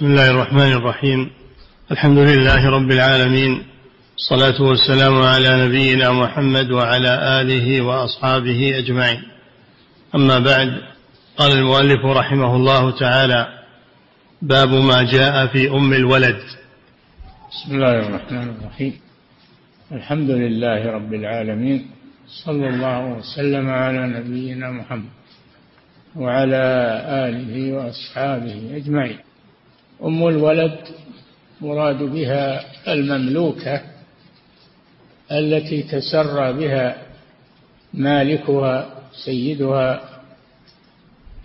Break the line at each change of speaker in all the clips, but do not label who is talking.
بسم الله الرحمن الرحيم. الحمد لله رب العالمين. الصلاة والسلام على نبينا محمد وعلى آله وأصحابه أجمعين. أما بعد قال المؤلف رحمه الله تعالى باب ما جاء في أم الولد.
بسم الله الرحمن الرحيم. الحمد لله رب العالمين. صلى الله وسلم على نبينا محمد وعلى آله وأصحابه أجمعين. أم الولد مراد بها المملوكة التي تسرى بها مالكها سيدها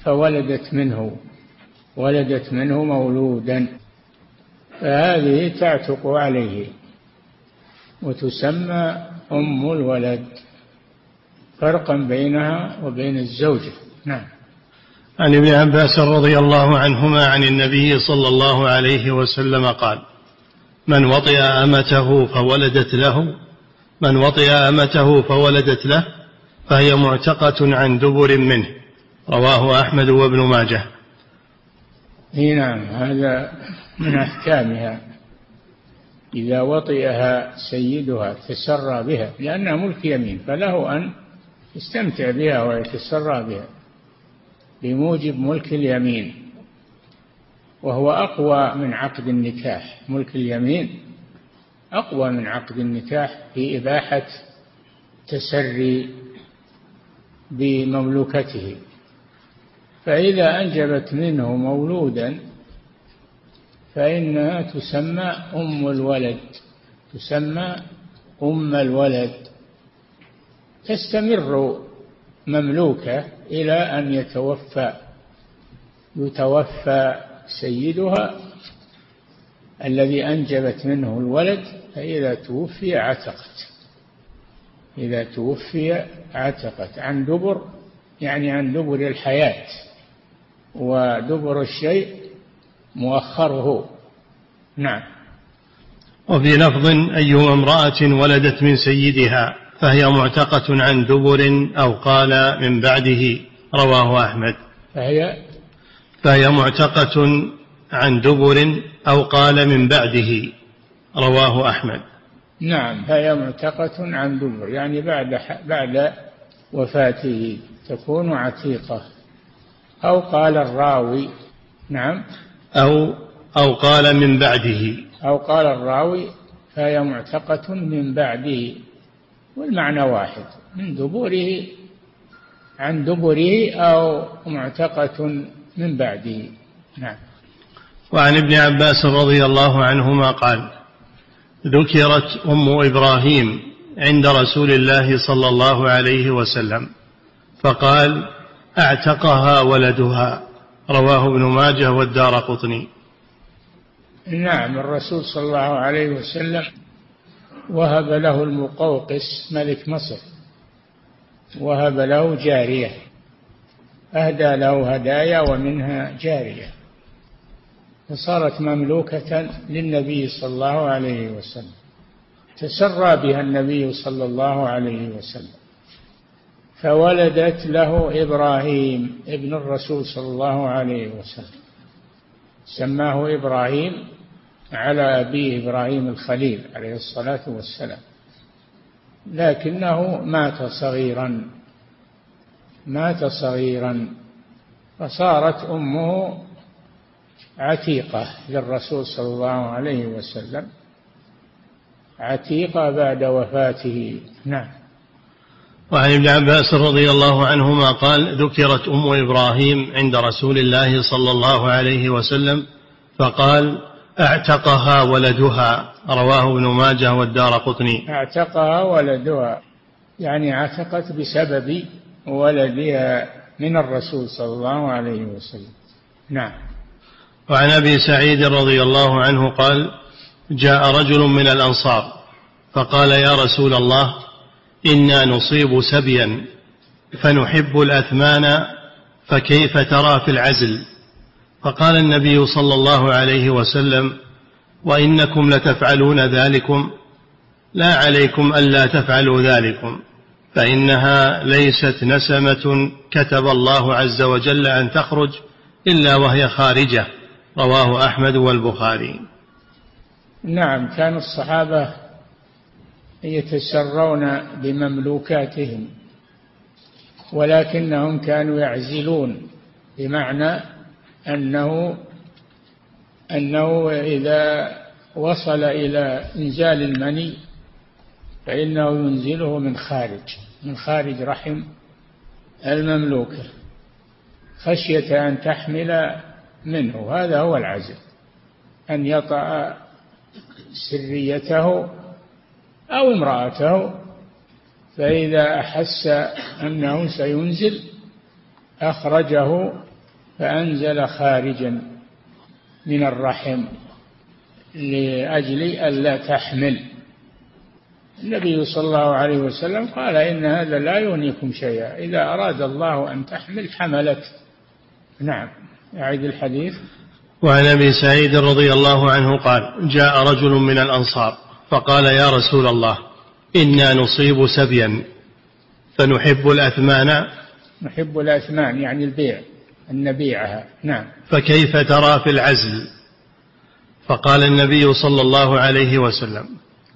فولدت منه ولدت منه مولودا. فهذه تعتق عليه وتسمى أم الولد فرقا بينها وبين الزوجة. نعم.
عن ابن عباس رضي الله عنهما عن النبي صلى الله عليه وسلم قال من وطئ أمته فولدت له من وطئ أمته فولدت له فهي معتقة عن دبر منه. رواه أحمد وابن ماجه.
إي نعم هذا من أحكامها. إذا وطئها سيدها تسرى بها لأنها ملك يمين فله أن يستمتع بها ويتسرى بها. بموجب ملك اليمين وهو أقوى من عقد النكاح. ملك اليمين أقوى من عقد النكاح في إباحة تسري بمملوكته. فإذا أنجبت منه مولودا فإنها تسمى أم الولد تسمى أم الولد. تستمر مملوكة إلى أن يتوفى يتوفى سيدها الذي أنجبت منه الولد فإذا توفي عتقت. إذا توفي عتقت عن دبر يعني عن دبر الحياة ودبر الشيء مؤخره. نعم.
وفي لفظ أيما امرأة ولدت من سيدها. فهي معتقة عن دبر أو قال من بعده رواه أحمد.
فهي
فهي معتقة عن دبر أو قال من بعده رواه أحمد.
نعم فهي معتقة عن دبر يعني بعد بعد وفاته تكون عتيقة. أو قال الراوي نعم.
أو أو قال من بعده.
أو قال الراوي فهي معتقة من بعده. والمعنى واحد من دبوره عن دبره أو معتقة من بعده. نعم.
وعن ابن عباس رضي الله عنهما قال ذكرت أم إبراهيم عند رسول الله صلى الله عليه وسلم فقال أعتقها ولدها. رواه ابن ماجه والدار قطني.
نعم الرسول صلى الله عليه وسلم وهب له المقوقس ملك مصر. وهب له جارية. أهدى له هدايا ومنها جارية. فصارت مملوكة للنبي صلى الله عليه وسلم. تسرى بها النبي صلى الله عليه وسلم. فولدت له إبراهيم ابن الرسول صلى الله عليه وسلم. سماه إبراهيم على أبيه إبراهيم الخليل عليه الصلاة والسلام. لكنه مات صغيرا مات صغيرا فصارت أمه عتيقة للرسول صلى الله عليه وسلم. عتيقة بعد وفاته. نعم.
وعن ابن عباس رضي الله عنهما قال ذكرت أم إبراهيم عند رسول الله صلى الله عليه وسلم فقال اعتقها ولدها رواه ابن ماجه والدار قطني.
اعتقها ولدها يعني عتقت بسبب ولدها من الرسول صلى الله عليه وسلم. نعم.
وعن أبي سعيد رضي الله عنه قال جاء رجل من الأنصار فقال يا رسول الله إنا نصيب سبيا فنحب الأثمان فكيف ترى في العزل؟ فقال النبي صلى الله عليه وسلم وإنكم لتفعلون ذلكم لا عليكم ألا تفعلوا ذلكم فإنها ليست نسمة كتب الله عز وجل أن تخرج إلا وهي خارجة رواه أحمد والبخاري.
نعم كان الصحابة يتسرون بمملوكاتهم ولكنهم كانوا يعزلون بمعنى أنه أنه إذا وصل إلى إنزال المني فإنه ينزله من خارج من خارج رحم المملوكة خشية أن تحمل منه هذا هو العزل. أن يطأ سريته أو امرأته فإذا أحس أنه سينزل أخرجه فأنزل خارجا من الرحم لأجل ألا تحمل. النبي صلى الله عليه وسلم قال إن هذا لا يغنيكم شيئا إذا أراد الله أن تحمل حملت. نعم أعيد الحديث.
وعن أبي سعيد رضي الله عنه قال جاء رجل من الأنصار فقال يا رسول الله إنا نصيب سبيا فنحب الأثمان.
نحب الأثمان يعني البيع. أن نبيعها. نعم.
فكيف ترى في العزل؟ فقال النبي صلى الله عليه وسلم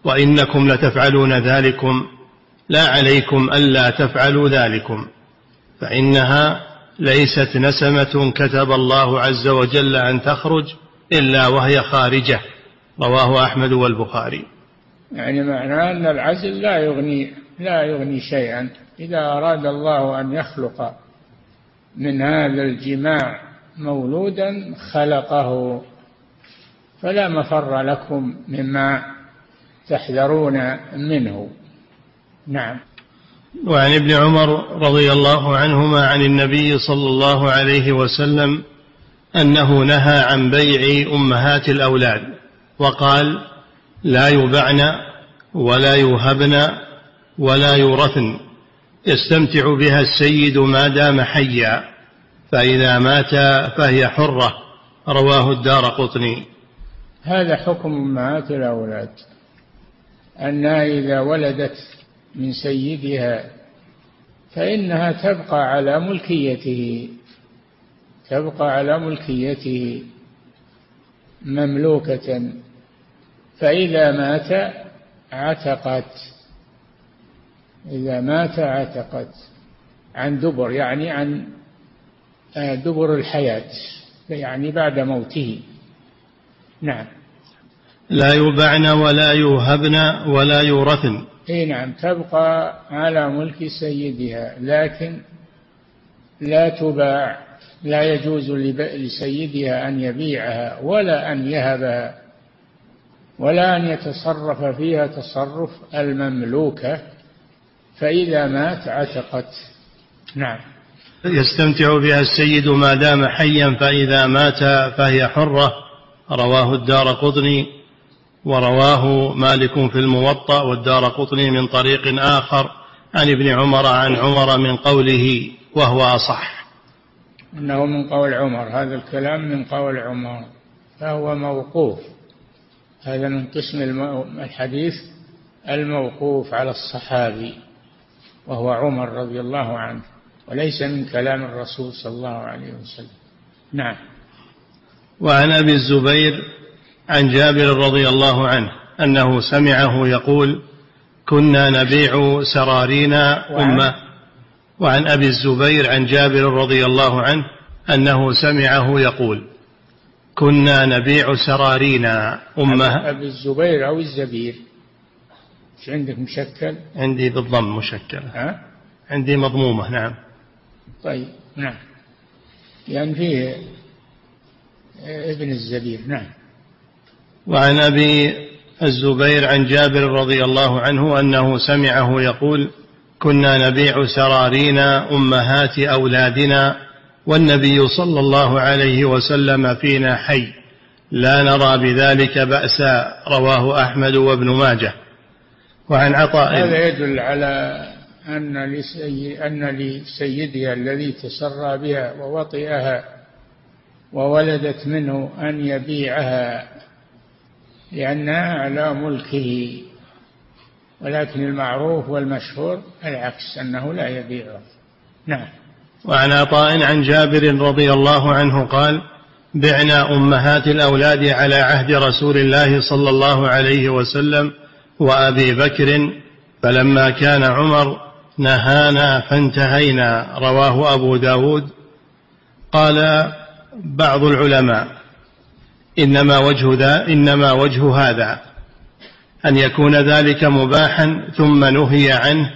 وإنكم لتفعلون ذلكم لا عليكم ألا تفعلوا ذلكم فإنها ليست نسمة كتب الله عز وجل أن تخرج إلا وهي خارجة. رواه أحمد والبخاري.
يعني معناه أن العزل لا يغني لا يغني شيئا إذا أراد الله أن يخلق من هذا الجماع مولودا خلقه. فلا مفر لكم مما تحذرون منه. نعم.
وعن ابن عمر رضي الله عنهما عن النبي صلى الله عليه وسلم أنه نهى عن بيع أمهات الأولاد وقال لا يبعن ولا يوهبن ولا يورثن يستمتع بها السيد ما دام حيا فإذا مات فهي حرة. رواه الدار قطني.
هذا حكم امهات الأولاد. أنها إذا ولدت من سيدها فإنها تبقى على ملكيته تبقى على ملكيته مملوكة. فإذا مات عتقت. إذا مات عتقت عن دبر يعني عن آه، دبر الحياة يعني بعد موته. نعم.
لا يبعن ولا يوهبن ولا يورثن.
إي نعم تبقى على ملك سيدها لكن لا تباع لا يجوز لسيدها أن يبيعها ولا أن يهبها ولا أن يتصرف فيها تصرف المملوكة. فإذا مات عتقت. نعم.
يستمتع بها السيد ما دام حيا فإذا مات فهي حرة. رواه الدار قطني ورواه مالك في الموطأ والدار قطني من طريق آخر. عن ابن عمر عن عمر من قوله وهو أصح.
إنه من قول عمر. هذا الكلام من قول عمر. فهو موقوف. هذا من قسم الحديث الموقوف على الصحابي. وهو عمر رضي الله عنه وليس من كلام الرسول صلى الله عليه وسلم. نعم.
وعن أبي الزبير عن جابر رضي الله عنه أنه سمعه يقول كنا نبيع سرارينا أمة. وعن؟ أبي الزبير عن جابر رضي الله عنه أنه سمعه يقول كنا نبيع سرارينا أمة.
أبي الزبير أو الزبير. إيش عندك مشكل؟
عندي بالضم مشكلة ها؟ عندي مضمومة نعم.
طيب نعم. يعني فيه ابن الزبير نعم.
وعن أبي الزبير عن جابر رضي الله عنه أنه سمعه يقول كنا نبيع سرارينا أمهات أولادنا والنبي صلى الله عليه وسلم فينا حي. لا نرى بذلك بأسا. رواه أحمد وابن ماجه. وعن عطاء.
هذا يدل على أن لسي أن لسيدها الذي تسرى بها ووطئها وولدت منه أن يبيعها لأنها على ملكه. ولكن المعروف والمشهور العكس أنه لا يبيعه. نعم.
وعن عطاء عن جابر رضي الله عنه قال بعنا أمهات الأولاد على عهد رسول الله صلى الله عليه وسلم وأبي بكر فلما كان عمر نهانا فانتهينا رواه أبو داود. قال بعض العلماء إنما وجه ذا إنما وجه هذا أن يكون ذلك مباحا ثم نهي عنه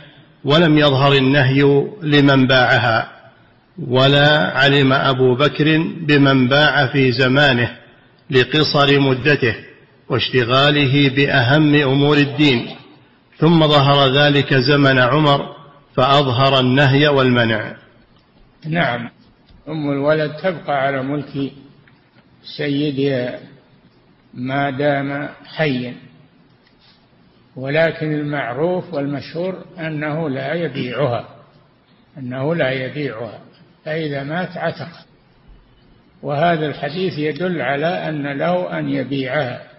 ولم يظهر النهي لمن باعها ولا علم أبو بكر بمن باع في زمانه لقصر مدته. واشتغاله بأهم أمور الدين ثم ظهر ذلك زمن عمر فأظهر النهي والمنع.
نعم. أم الولد تبقى على ملك سيدها ما دام حيا. ولكن المعروف والمشهور أنه لا يبيعها أنه لا يبيعها فإذا مات عتق. وهذا الحديث يدل على أن له أن يبيعها.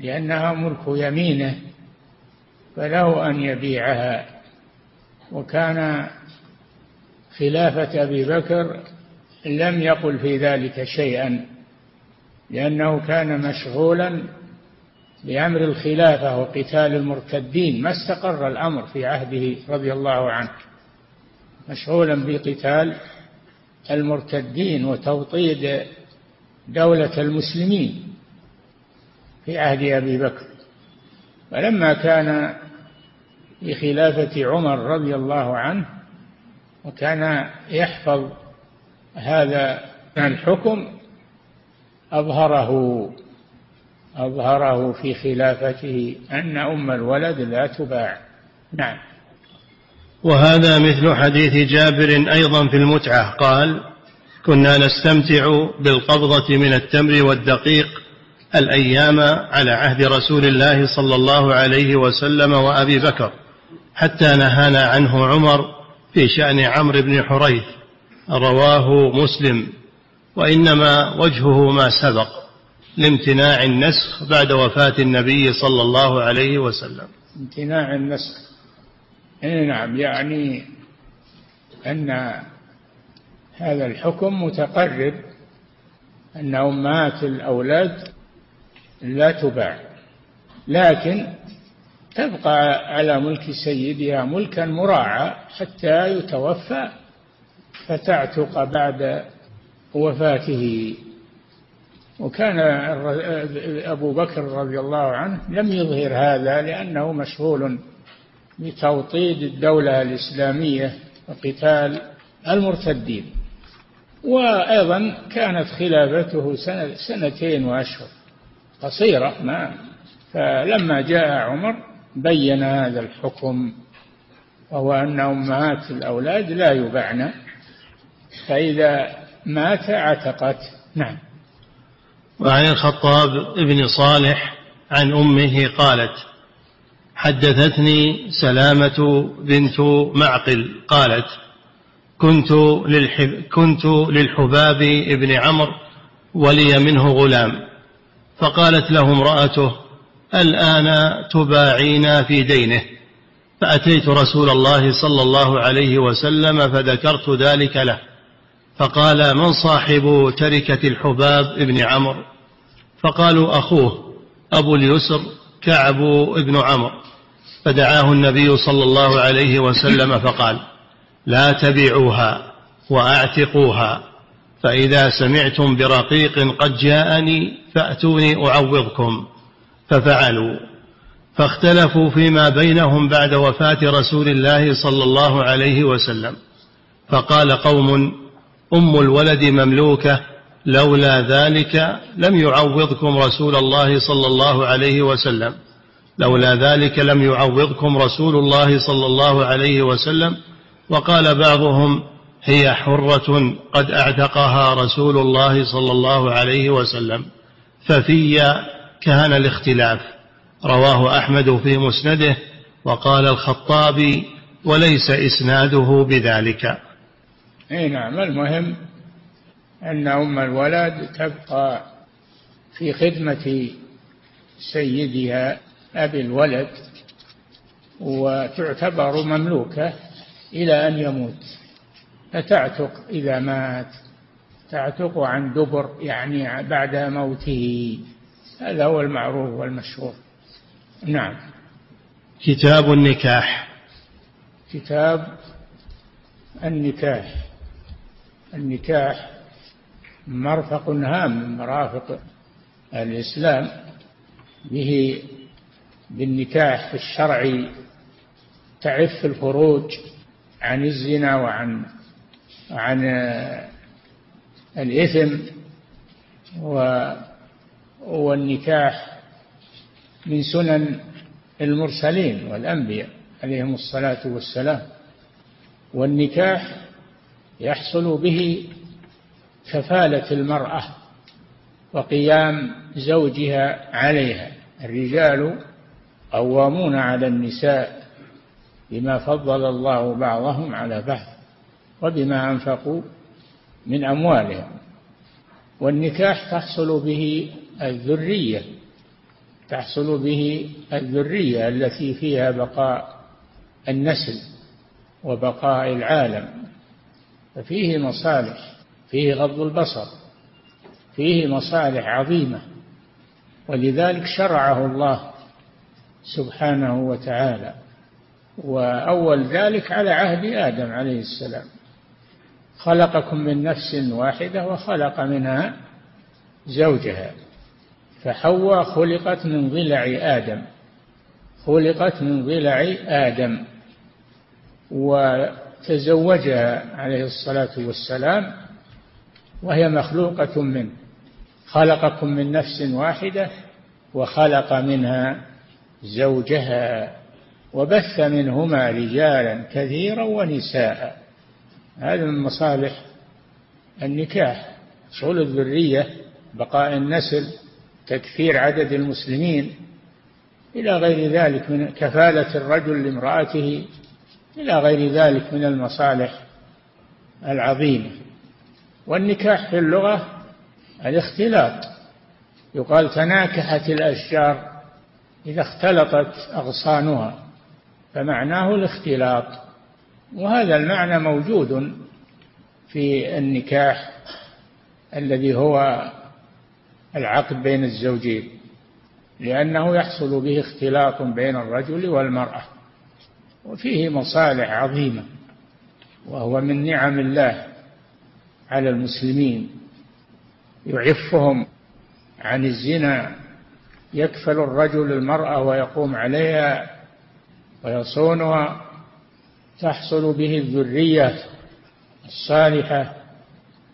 لأنها ملك يمينه فله أن يبيعها. وكان خلافة أبي بكر لم يقل في ذلك شيئا لأنه كان مشغولا بأمر الخلافة وقتال المرتدين ما استقر الأمر في عهده رضي الله عنه. مشغولا بقتال المرتدين وتوطيد دولة المسلمين. في عهد أبي بكر. فلما كان في خلافة عمر رضي الله عنه وكان يحفظ هذا الحكم أظهره أظهره في خلافته أن أم الولد لا تباع. نعم.
وهذا مثل حديث جابر أيضا في المتعة. قال كنا نستمتع بالقبضة من التمر والدقيق الأيام على عهد رسول الله صلى الله عليه وسلم وأبي بكر حتى نهانا عنه عمر في شأن عمرو بن حريث رواه مسلم وإنما وجهه ما سبق لامتناع النسخ بعد وفاة النبي صلى الله عليه وسلم.
امتناع النسخ. اي نعم يعني أن هذا الحكم متقرر أن أمهات الأولاد لا تباع. لكن تبقى على ملك سيدها ملكا مراعى حتى يتوفى فتعتق بعد وفاته. وكان أبو بكر رضي الله عنه لم يظهر هذا لأنه مشغول بتوطيد الدولة الإسلامية وقتال المرتدين. وأيضا كانت خلافته سنة سنتين وأشهر. قصيرة ما فلما جاء عمر بين هذا الحكم وهو أن أمهات الأولاد لا يبعن فإذا مات عتقت. نعم.
وعن الخطاب بن صالح عن أمه قالت حدثتني سلامة بنت معقل قالت كنت للحب كنت للحباب بن عمرو ولي منه غلام. فقالت له امرأته الآن تباعينا في دينه. فأتيت رسول الله صلى الله عليه وسلم فذكرت ذلك له. فقال من صاحب تركة الحباب ابن عمرو؟ فقالوا أخوه أبو اليسر كعب ابن عمرو. فدعاه النبي صلى الله عليه وسلم فقال لا تبيعوها وأعتقوها. فإذا سمعتم برقيق قد جاءني فأتوني أعوضكم. ففعلوا. فاختلفوا فيما بينهم بعد وفاة رسول الله صلى الله عليه وسلم. فقال قوم أم الولد مملوكة لولا ذلك لم يعوضكم رسول الله صلى الله عليه وسلم. لولا ذلك لم يعوضكم رسول الله صلى الله عليه وسلم. وقال بعضهم هي حرة قد أعتقها رسول الله صلى الله عليه وسلم ففي كان الاختلاف. رواه أحمد في مسنده وقال الخطابي وليس إسناده بذلك.
إي نعم المهم أن أم الولد تبقى في خدمة سيدها أبي الولد وتعتبر مملوكة إلى أن يموت. فتعتق إذا مات تعتق عن دبر يعني بعد موته. هذا هو المعروف والمشهور. نعم.
كتاب النكاح.
كتاب النكاح. النكاح مرفق هام من مرافق الإسلام به بالنكاح في الشرع. تعف الفروج عن الزنا وعن عن الإثم والنكاح من سنن المرسلين والأنبياء عليهم الصلاة والسلام. والنكاح يحصل به كفالة المرأة وقيام زوجها عليها. الرجال قوامون على النساء بما فضل الله بعضهم على بعض. وبما أنفقوا من أموالهم. والنكاح تحصل به الذرية تحصل به الذرية التي فيها بقاء النسل وبقاء العالم. ففيه مصالح فيه غض البصر فيه مصالح عظيمة. ولذلك شرعه الله سبحانه وتعالى. وأول ذلك على عهد آدم عليه السلام. خلقكم من نفس واحدة وخلق منها زوجها. فحواء خلقت من ضلع آدم. خلقت من ضلع آدم. وتزوجها عليه الصلاة والسلام وهي مخلوقة منه. خلقكم من نفس واحدة وخلق منها زوجها. وبث منهما رجالا كثيرا ونساء. هذا من مصالح النكاح حصول الذرية بقاء النسل تكثير عدد المسلمين إلى غير ذلك من كفالة الرجل لامرأته إلى غير ذلك من المصالح العظيمة. والنكاح في اللغة الاختلاط يقال تناكحت الأشجار إذا اختلطت أغصانها فمعناه الاختلاط. وهذا المعنى موجود في النكاح الذي هو العقد بين الزوجين لأنه يحصل به اختلاط بين الرجل والمرأة وفيه مصالح عظيمة وهو من نعم الله على المسلمين يعفهم عن الزنا يكفل الرجل المرأة ويقوم عليها ويصونها تحصل به الذرية الصالحة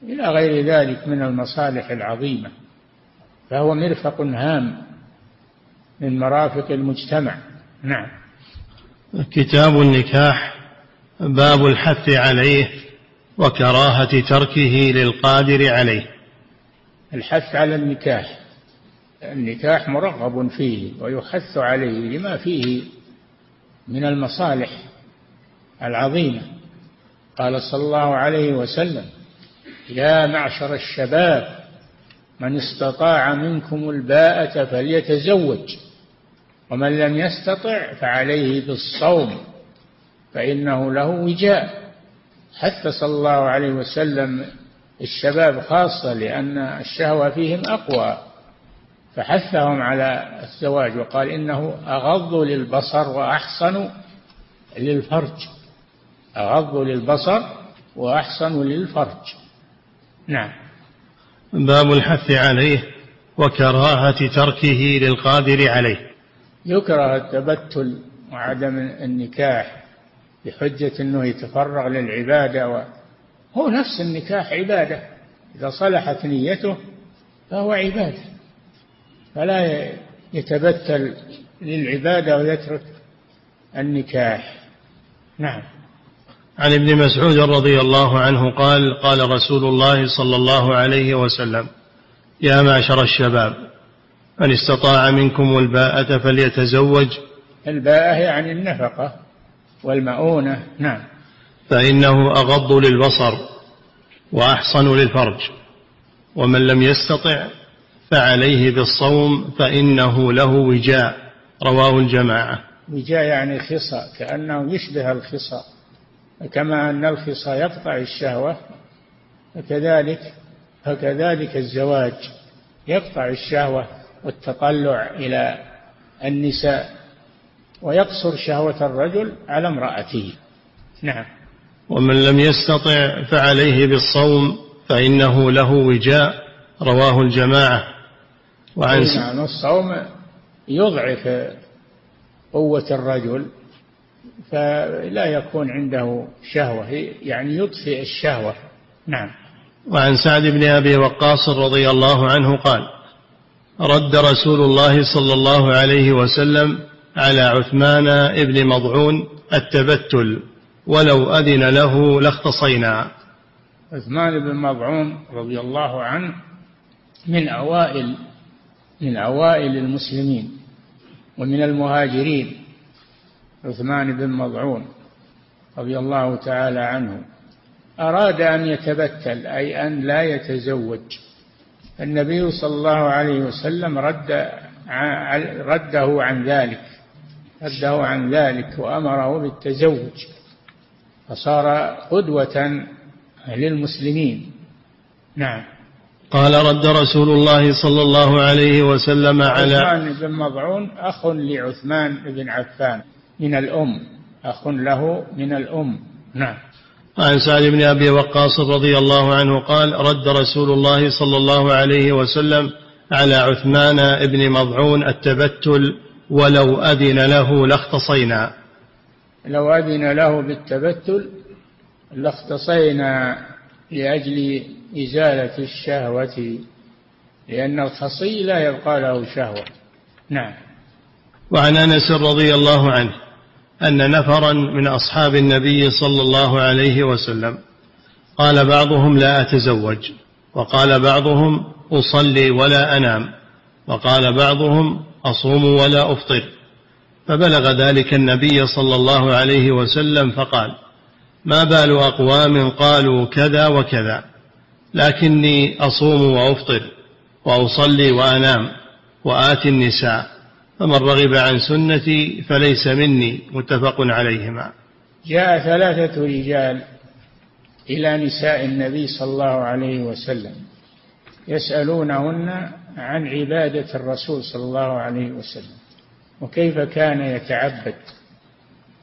إلى غير ذلك من المصالح العظيمة فهو مرفق هام من مرافق المجتمع. نعم.
كتاب النكاح باب الحث عليه وكراهة تركه للقادر عليه.
الحث على النكاح النكاح مرغب فيه ويحث عليه لما فيه من المصالح العظيمة. قال صلى الله عليه وسلم يا معشر الشباب من استطاع منكم الباءة فليتزوج ومن لم يستطع فعليه بالصوم فإنه له وجاء. حتى صلى الله عليه وسلم الشباب خاصة لأن الشهوة فيهم أقوى فحثهم على الزواج وقال إنه أغض للبصر وأحصن للفرج. أغض للبصر وأحصن للفرج. نعم.
باب الحث عليه وكراهة تركه للقادر عليه.
يكره التبتل وعدم النكاح بحجة أنه يتفرغ للعبادة و... هو نفس النكاح عبادة. إذا صلحت نيته فهو عبادة. فلا يتبتل للعبادة ويترك النكاح. نعم.
عن ابن مسعود رضي الله عنه قال قال رسول الله صلى الله عليه وسلم يا معشر الشباب من استطاع منكم الباءة فليتزوج؟
الباءة يعني النفقة والمؤونة نعم.
فإنه أغض للبصر وأحصن للفرج ومن لم يستطع فعليه بالصوم فإنه له وجاء رواه الجماعة.
وجاء يعني خصى كأنه يشبه الخصى كما أن الخصى يقطع الشهوة فكذلك فكذلك الزواج يقطع الشهوة والتطلع إلى النساء ويقصر شهوة الرجل على امرأته. نعم.
ومن لم يستطع فعليه بالصوم فإنه له وجاء رواه الجماعة.
وعن نعم الصوم يضعف قوة الرجل فلا يكون عنده شهوة يعني يطفئ الشهوة. نعم.
وعن سعد بن أبي وقاص رضي الله عنه قال رد رسول الله صلى الله عليه وسلم على عثمان ابن مضعون التبتل ولو أذن له لاختصينا.
عثمان بن مضعون رضي الله عنه من أوائل من أوائل المسلمين ومن المهاجرين. عثمان بن مضعون رضي الله تعالى عنه أراد أن يتبتل أي أن لا يتزوج. النبي صلى الله عليه وسلم رد رده عن ذلك رده عن ذلك وأمره بالتزوج. فصار قدوة للمسلمين. نعم.
قال رد رسول الله صلى الله عليه وسلم على
عثمان بن مضعون أخ لعثمان بن عفان. من الأم. أخ له من الأم. نعم.
عن سعد بن أبي وقاص رضي الله عنه قال رد رسول الله صلى الله عليه وسلم على عثمان بن مضعون التبتل ولو أذن له لاختصينا.
لو أذن له بالتبتل لاختصينا لأجل إزالة الشهوة لأن الخصي لا يبقى له شهوة. نعم.
وعن أنس رضي الله عنه أن نفرا من أصحاب النبي صلى الله عليه وسلم. قال بعضهم لا أتزوج وقال بعضهم أصلي ولا أنام وقال بعضهم أصوم ولا أفطر. فبلغ ذلك النبي صلى الله عليه وسلم فقال ما بال أقوام قالوا كذا وكذا لكني أصوم وأفطر وأصلي وأنام وآتي النساء. فمن رغب عن سنتي فليس مني متفق عليهما.
جاء ثلاثة رجال إلى نساء النبي صلى الله عليه وسلم يسألونهن عن عبادة الرسول صلى الله عليه وسلم وكيف كان يتعبد؟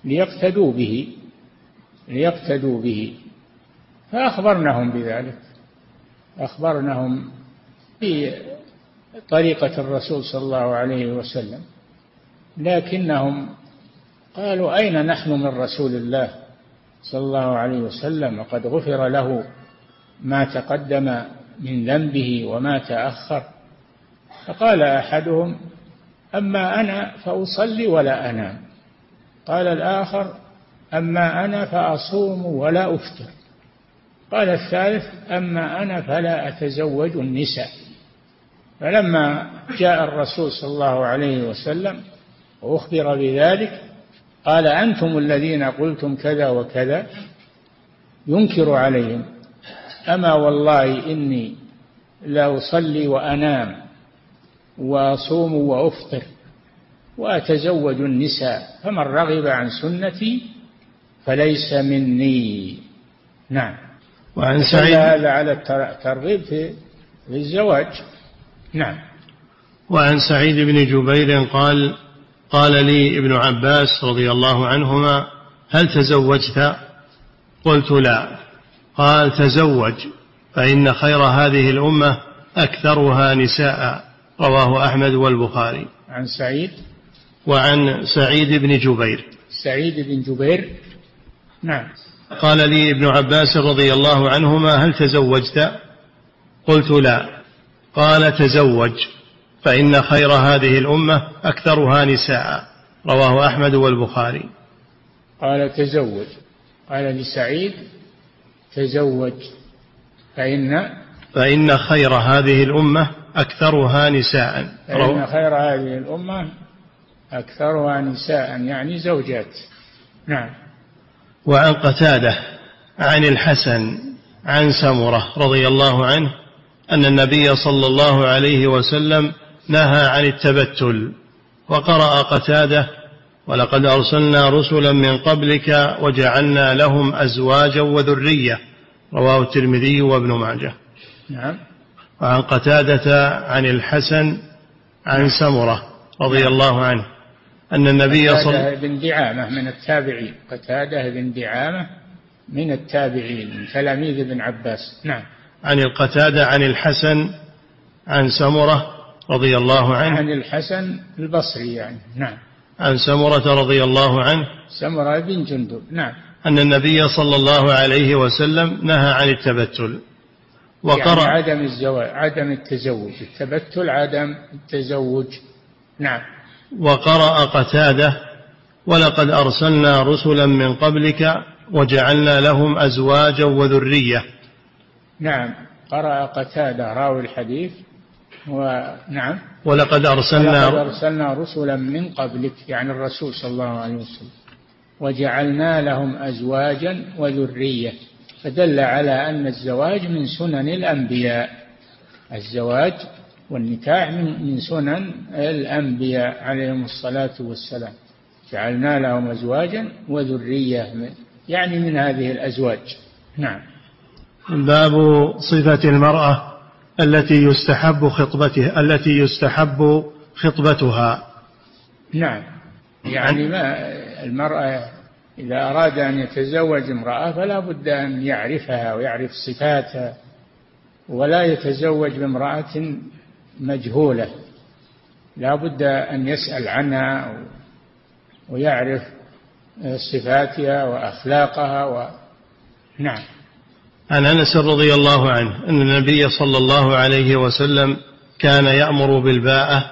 ليقتدوا به ليقتدوا به. فأخبرنهم بذلك أخبرنهم بطريقة الرسول صلى الله عليه وسلم. لكنهم قالوا أين نحن من رسول الله صلى الله عليه وسلم؟ وقد غفر له ما تقدم من ذنبه وما تأخر. فقال أحدهم أما أنا فأصلي ولا أنام. قال الآخر أما أنا فأصوم ولا أفطر. قال الثالث أما أنا فلا أتزوج النساء. فلما جاء الرسول صلى الله عليه وسلم وأخبر بذلك قال أنتم الذين قلتم كذا وكذا ينكر عليهم. أما والله إني لا أصلي وأنام وأصوم وأفطر وأتزوج النساء فمن رغب عن سنتي فليس مني. نعم.
وعن سعيد
هذا على الترغيب في الزواج. نعم.
وعن سعيد بن جبير قال قال لي ابن عباس رضي الله عنهما هل تزوجت؟ قلت لا. قال تزوج فإن خير هذه الأمة أكثرها نساء. رواه أحمد والبخاري.
عن سعيد؟
وعن سعيد بن جبير.
سعيد بن جبير؟ نعم.
قال لي ابن عباس رضي الله عنهما هل تزوجت؟ قلت لا. قال تزوج فإن خير هذه الأمة أكثرها نساء. رواه أحمد والبخاري.
قال تزوج. قال لسعيد تزوج. فإن
فإن خير هذه الأمة أكثرها نساء.
فإن خير هذه الأمة أكثرها نساء يعني زوجات. نعم.
وعن قتادة عن الحسن عن سمرة رضي الله عنه أن النبي صلى الله عليه وسلم نهى عن التبتل وقرأ قتادة ولقد أرسلنا رسلا من قبلك وجعلنا لهم أزواجا وذرية. رواه الترمذي وابن ماجه.
نعم.
وعن قتادة عن الحسن عن سمرة رضي الله عنه أن النبي صلى
قتادة بن دعامة من التابعين. قتادة بن دعامة من التابعين من تلاميذ ابن عباس. نعم.
عن القتادة عن الحسن عن سمرة رضي الله عنه.
عن الحسن البصري يعني نعم.
عن سمرة رضي الله عنه.
سمرة بن جندب نعم.
أن النبي صلى الله عليه وسلم نهى عن التبتل.
وقرأ يعني عدم الزواج عدم التزوج. التبتل عدم التزوج نعم.
وقرأ قتادة ولقد أرسلنا رسلا من قبلك وجعلنا لهم أزواجا وذرية
نعم. قرأ قتادة راوي الحديث. ونعم
ولقد أرسلنا
ولقد أرسلنا رسلا من قبلك يعني الرسول صلى الله عليه وسلم. وجعلنا لهم أزواجا وذرية. فدل على أن الزواج من سنن الأنبياء. الزواج والنكاح من سنن الأنبياء عليهم الصلاة والسلام. جعلنا لهم أزواجا وذرية يعني من هذه الأزواج. نعم.
باب صفة المرأة التي يستحب خطبتها التي يستحب خطبتها.
نعم. يعني ما المرأة إذا أراد أن يتزوج امرأة فلا بد أن يعرفها ويعرف صفاتها ولا يتزوج بامرأة مجهولة. لا بد أن يسأل عنها ويعرف صفاتها وأخلاقها و... نعم.
عن انس رضي الله عنه ان النبي صلى الله عليه وسلم كان يامر بالباءه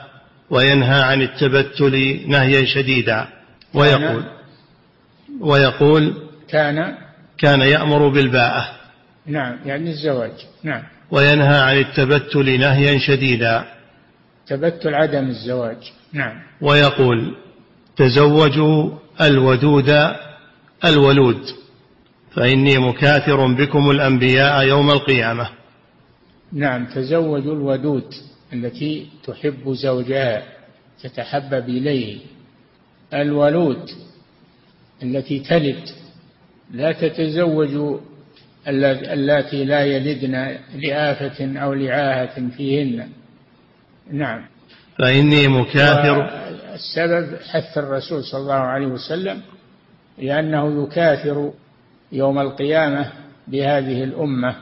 وينهى عن التبتل نهيا شديدا ويقول ويقول
كان
كان يامر بالباءه.
نعم يعني الزواج. نعم.
وينهى عن التبتل نهيا شديدا.
تبتل عدم الزواج. نعم.
ويقول تزوجوا الودود الولود. فإني مكاثر بكم الأنبياء يوم القيامة.
نعم تزوجوا الودود التي تحب زوجها تتحبب إليه. الولود التي تلد لا تتزوج اللاتي لا يلدن لآفة أو لعاهة فيهن. نعم.
فإني مكاثر.
السبب حث الرسول صلى الله عليه وسلم لأنه يكاثر يوم القيامة بهذه الأمة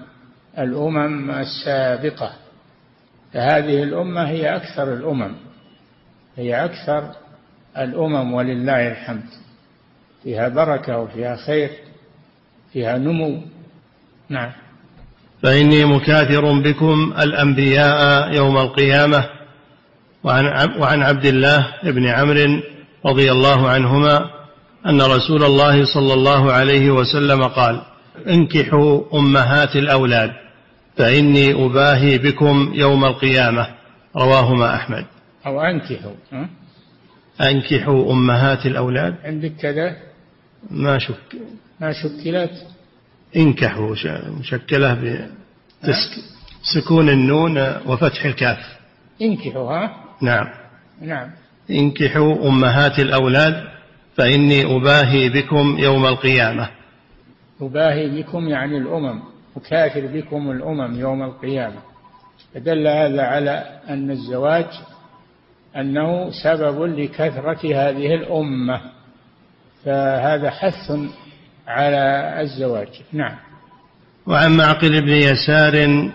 الأمم السابقة. فهذه الأمة هي أكثر الأمم هي أكثر الأمم ولله الحمد. فيها بركة وفيها خير فيها نمو. نعم.
فإني مكاثر بكم الأنبياء يوم القيامة وعن وعن عبد الله بن عمرو رضي الله عنهما أن رسول الله صلى الله عليه وسلم قال انكحوا أمهات الأولاد فإني أباهي بكم يوم القيامة. رواهما أحمد.
أو أنكحوا
أنكحوا أمهات الأولاد؟
عندك كذا؟
ما شك.
ما شكلت؟
انكحوا مشكلة بسكون النون وفتح الكاف.
انكحوا ها؟
نعم.
نعم.
انكحوا أمهات الأولاد فإني أباهي بكم يوم القيامة.
أباهي بكم يعني الأمم أكافر بكم الأمم يوم القيامة. فدل هذا على أن الزواج أنه سبب لكثرة هذه الأمة. فهذا حث على الزواج. نعم.
وعن معقل بن يسار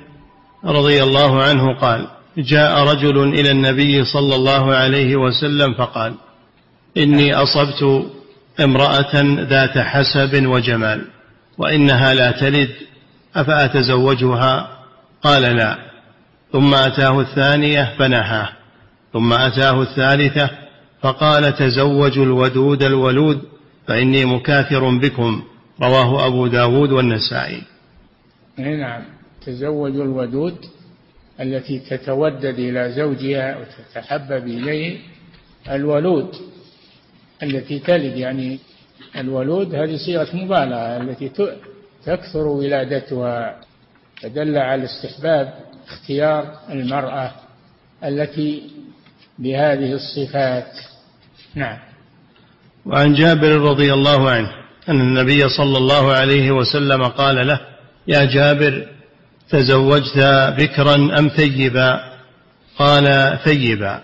رضي الله عنه قال جاء رجل إلى النبي صلى الله عليه وسلم فقال إني أصبت امرأة ذات حسب وجمال وإنها لا تلد أفأتزوجها؟ قال لا. ثم أتاه الثانية فنهاه. ثم أتاه الثالثة فقال تزوجوا الودود الولود فإني مكاثر بكم. رواه أبو داود والنسائي.
نعم. تزوجوا الودود التي تتودد إلى زوجها وتتحبب إليه الولود. التي تلد يعني الولود هذه صيغة مبالغة التي تكثر ولادتها فدل على استحباب اختيار المرأة التي بهذه الصفات. نعم.
وعن جابر رضي الله عنه أن النبي صلى الله عليه وسلم قال له يا جابر تزوجت بكرا أم ثيبا؟ قال ثيبا.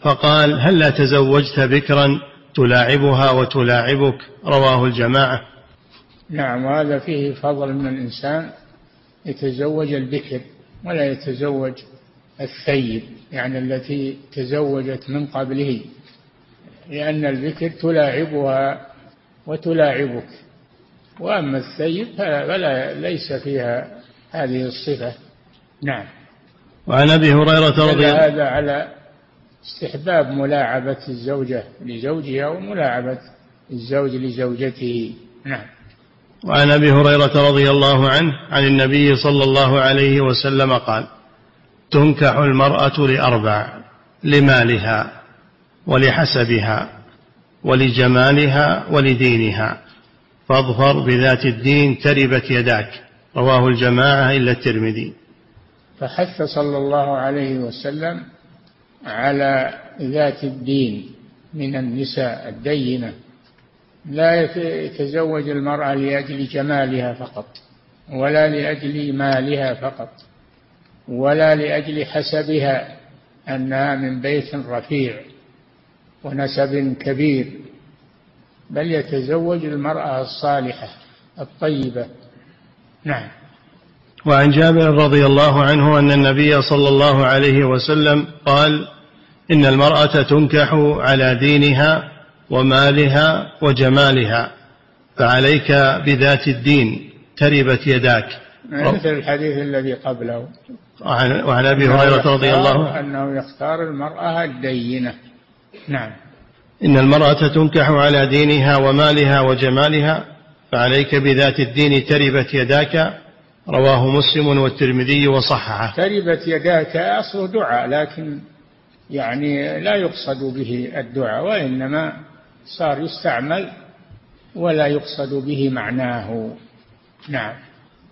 فقال هل لا تزوجت بكرا؟ تلاعبها وتلاعبك. رواه الجماعة.
نعم وهذا فيه فضل من الإنسان يتزوج البكر ولا يتزوج الثيب يعني التي تزوجت من قبله لأن البكر تلاعبها وتلاعبك. وأما الثيب فلا ليس فيها هذه الصفة. نعم.
وعن أبي هريرة رضي الله
هذا على استحباب ملاعبة الزوجة لزوجها وملاعبة الزوج لزوجته. نعم.
وعن أبي هريرة رضي الله عنه عن النبي صلى الله عليه وسلم قال تنكح المرأة لأربع لمالها ولحسبها ولجمالها ولدينها فاظفر بذات الدين تربت يداك. رواه الجماعة إلا الترمذي.
فحث صلى الله عليه وسلم على ذات الدين من النساء الدينة لا يتزوج المرأة لأجل جمالها فقط ولا لأجل مالها فقط ولا لأجل حسبها أنها من بيت رفيع ونسب كبير بل يتزوج المرأة الصالحة الطيبة. نعم.
وعن جابر رضي الله عنه أن النبي صلى الله عليه وسلم قال إن المرأة تنكح على دينها ومالها وجمالها فعليك بذات الدين تربت يداك.
مثل الحديث الذي قبله.
وعن أبي هريرة رضي الله
عنه. أنه يختار المرأة الدينة. نعم.
إن المرأة تنكح على دينها ومالها وجمالها فعليك بذات الدين تربت يداك. رواه مسلم والترمذي وصححه.
تربت يداك أصل دعاء لكن يعني لا يقصد به الدعاء وإنما صار يستعمل ولا يقصد به معناه. نعم.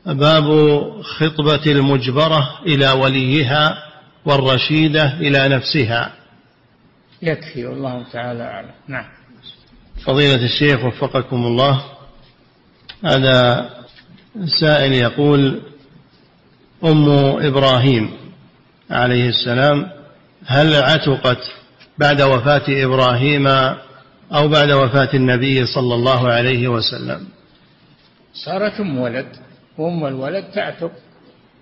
باب خطبة المجبرة إلى وليها والرشيدة إلى نفسها.
يكفي والله تعالى أعلم. نعم.
فضيلة الشيخ وفقكم الله. هذا سائل يقول أم إبراهيم عليه السلام هل عتقت بعد وفاة إبراهيم أو بعد وفاة النبي صلى الله عليه وسلم؟
صارت أم ولد. وأم الولد تعتق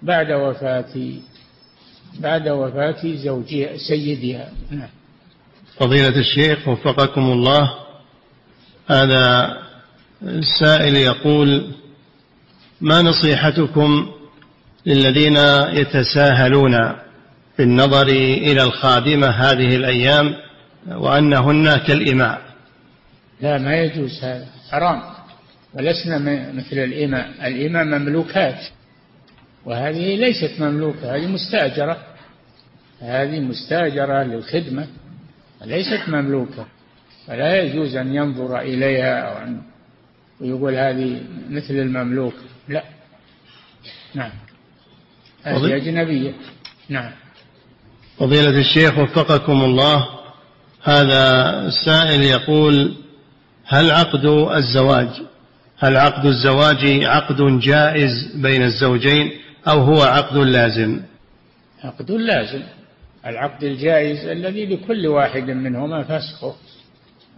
بعد وفاة بعد وفاة زوجها سيدها. نعم.
فضيلة الشيخ وفقكم الله هذا السائل يقول ما نصيحتكم للذين يتساهلون في النظر إلى الخادمة هذه الأيام وأنهن كالإماء.
لا ما يجوز هذا. حرام. ولسنا مثل الإماء. الإماء مملوكات. وهذه ليست مملوكة هذه مستأجرة. هذه مستأجرة للخدمة ليست مملوكة. فلا يجوز أن ينظر إليها أو أن ويقول هذه مثل المملوك لا. نعم. هذه أجنبية. نعم.
فضيلة الشيخ وفقكم الله هذا السائل يقول هل عقد الزواج هل عقد الزواج عقد جائز بين الزوجين أو هو عقد لازم؟
عقد لازم. العقد الجائز الذي لكل واحد منهما فسخه.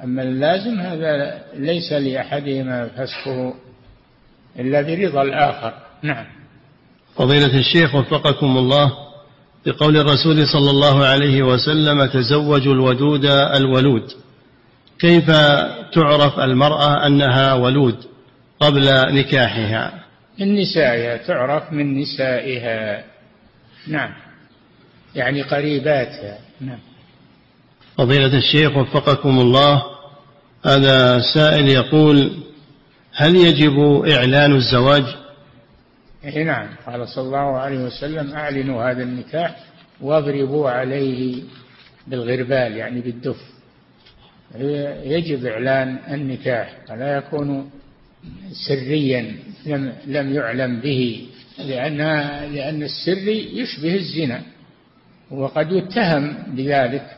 أما اللازم هذا ليس لأحدهما فسخه إلا برضا الآخر. نعم.
فضيلة الشيخ وفقكم الله بقول الرسول صلى الله عليه وسلم تزوجوا الودود الولود. كيف تعرف المرأة أنها ولود قبل نكاحها؟
من نسائها تعرف من نسائها. نعم. يعني قريباتها. نعم.
فضيلة الشيخ وفقكم الله هذا سائل يقول هل يجب إعلان الزواج؟
إيه نعم. قال صلى الله عليه وسلم أعلنوا هذا النكاح واضربوا عليه بالغربال يعني بالدف. يجب إعلان النكاح فلا يكون سريا لم لم يعلم به لأن لأن السر يشبه الزنا. وقد يتهم بذلك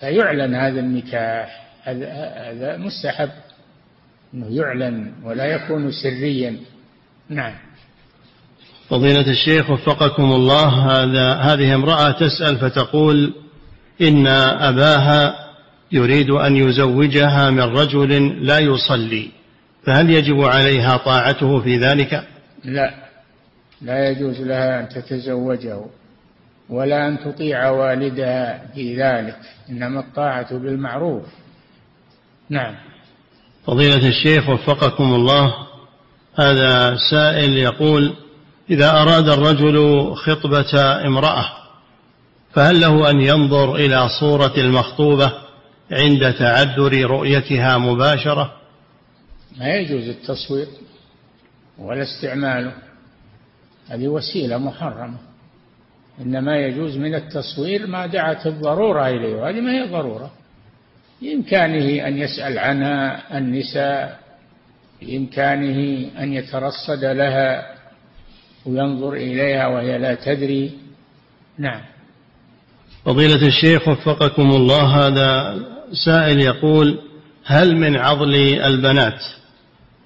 فيعلن هذا النكاح. هذا مستحب إنه يعلن ولا يكون سريا. نعم.
فضيلة الشيخ وفقكم الله هذا هذه امرأة تسأل فتقول إن أباها يريد أن يزوجها من رجل لا يصلي فهل يجب عليها طاعته في ذلك؟
لا لا يجوز لها أن تتزوجه ولا أن تطيع والدها في ذلك إنما الطاعة بالمعروف نعم
فضيلة الشيخ وفقكم الله هذا سائل يقول إذا أراد الرجل خطبة امرأة فهل له أن ينظر إلى صورة المخطوبة عند تعذر رؤيتها مباشرة؟
ما يجوز التصوير ولا استعماله هذه وسيلة محرمة. إنما يجوز من التصوير ما دعت الضرورة إليه وهذه ما هي ضرورة. بإمكانه أن يسأل عنها النساء بإمكانه أن يترصد لها وينظر إليها وهي لا تدري. نعم.
فضيلة الشيخ وفقكم الله هذا سائل يقول هل من عضل البنات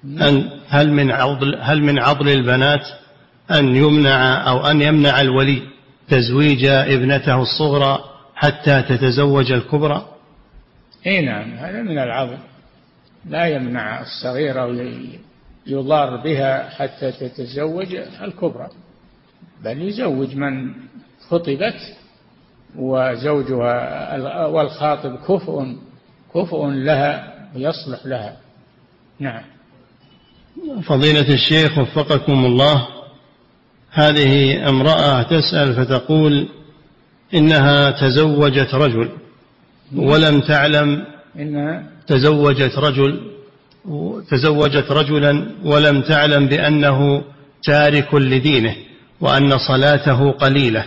أن هل من عضل هل من عضل البنات أن يمنع أو أن يمنع الولي تزويج ابنته الصغرى حتى تتزوج الكبرى؟
اي نعم هذا من العضل. لا يمنع الصغيرة يضار بها حتى تتزوج الكبرى. بل يزوج من خطبت وزوجها والخاطب كفء كفء لها ويصلح لها. نعم.
فضيلة الشيخ وفقكم الله هذه امرأة تسأل فتقول إنها تزوجت رجل ولم تعلم
إنها
تزوجت رجل تزوجت رجلا ولم تعلم بأنه تارك لدينه وأن صلاته قليلة.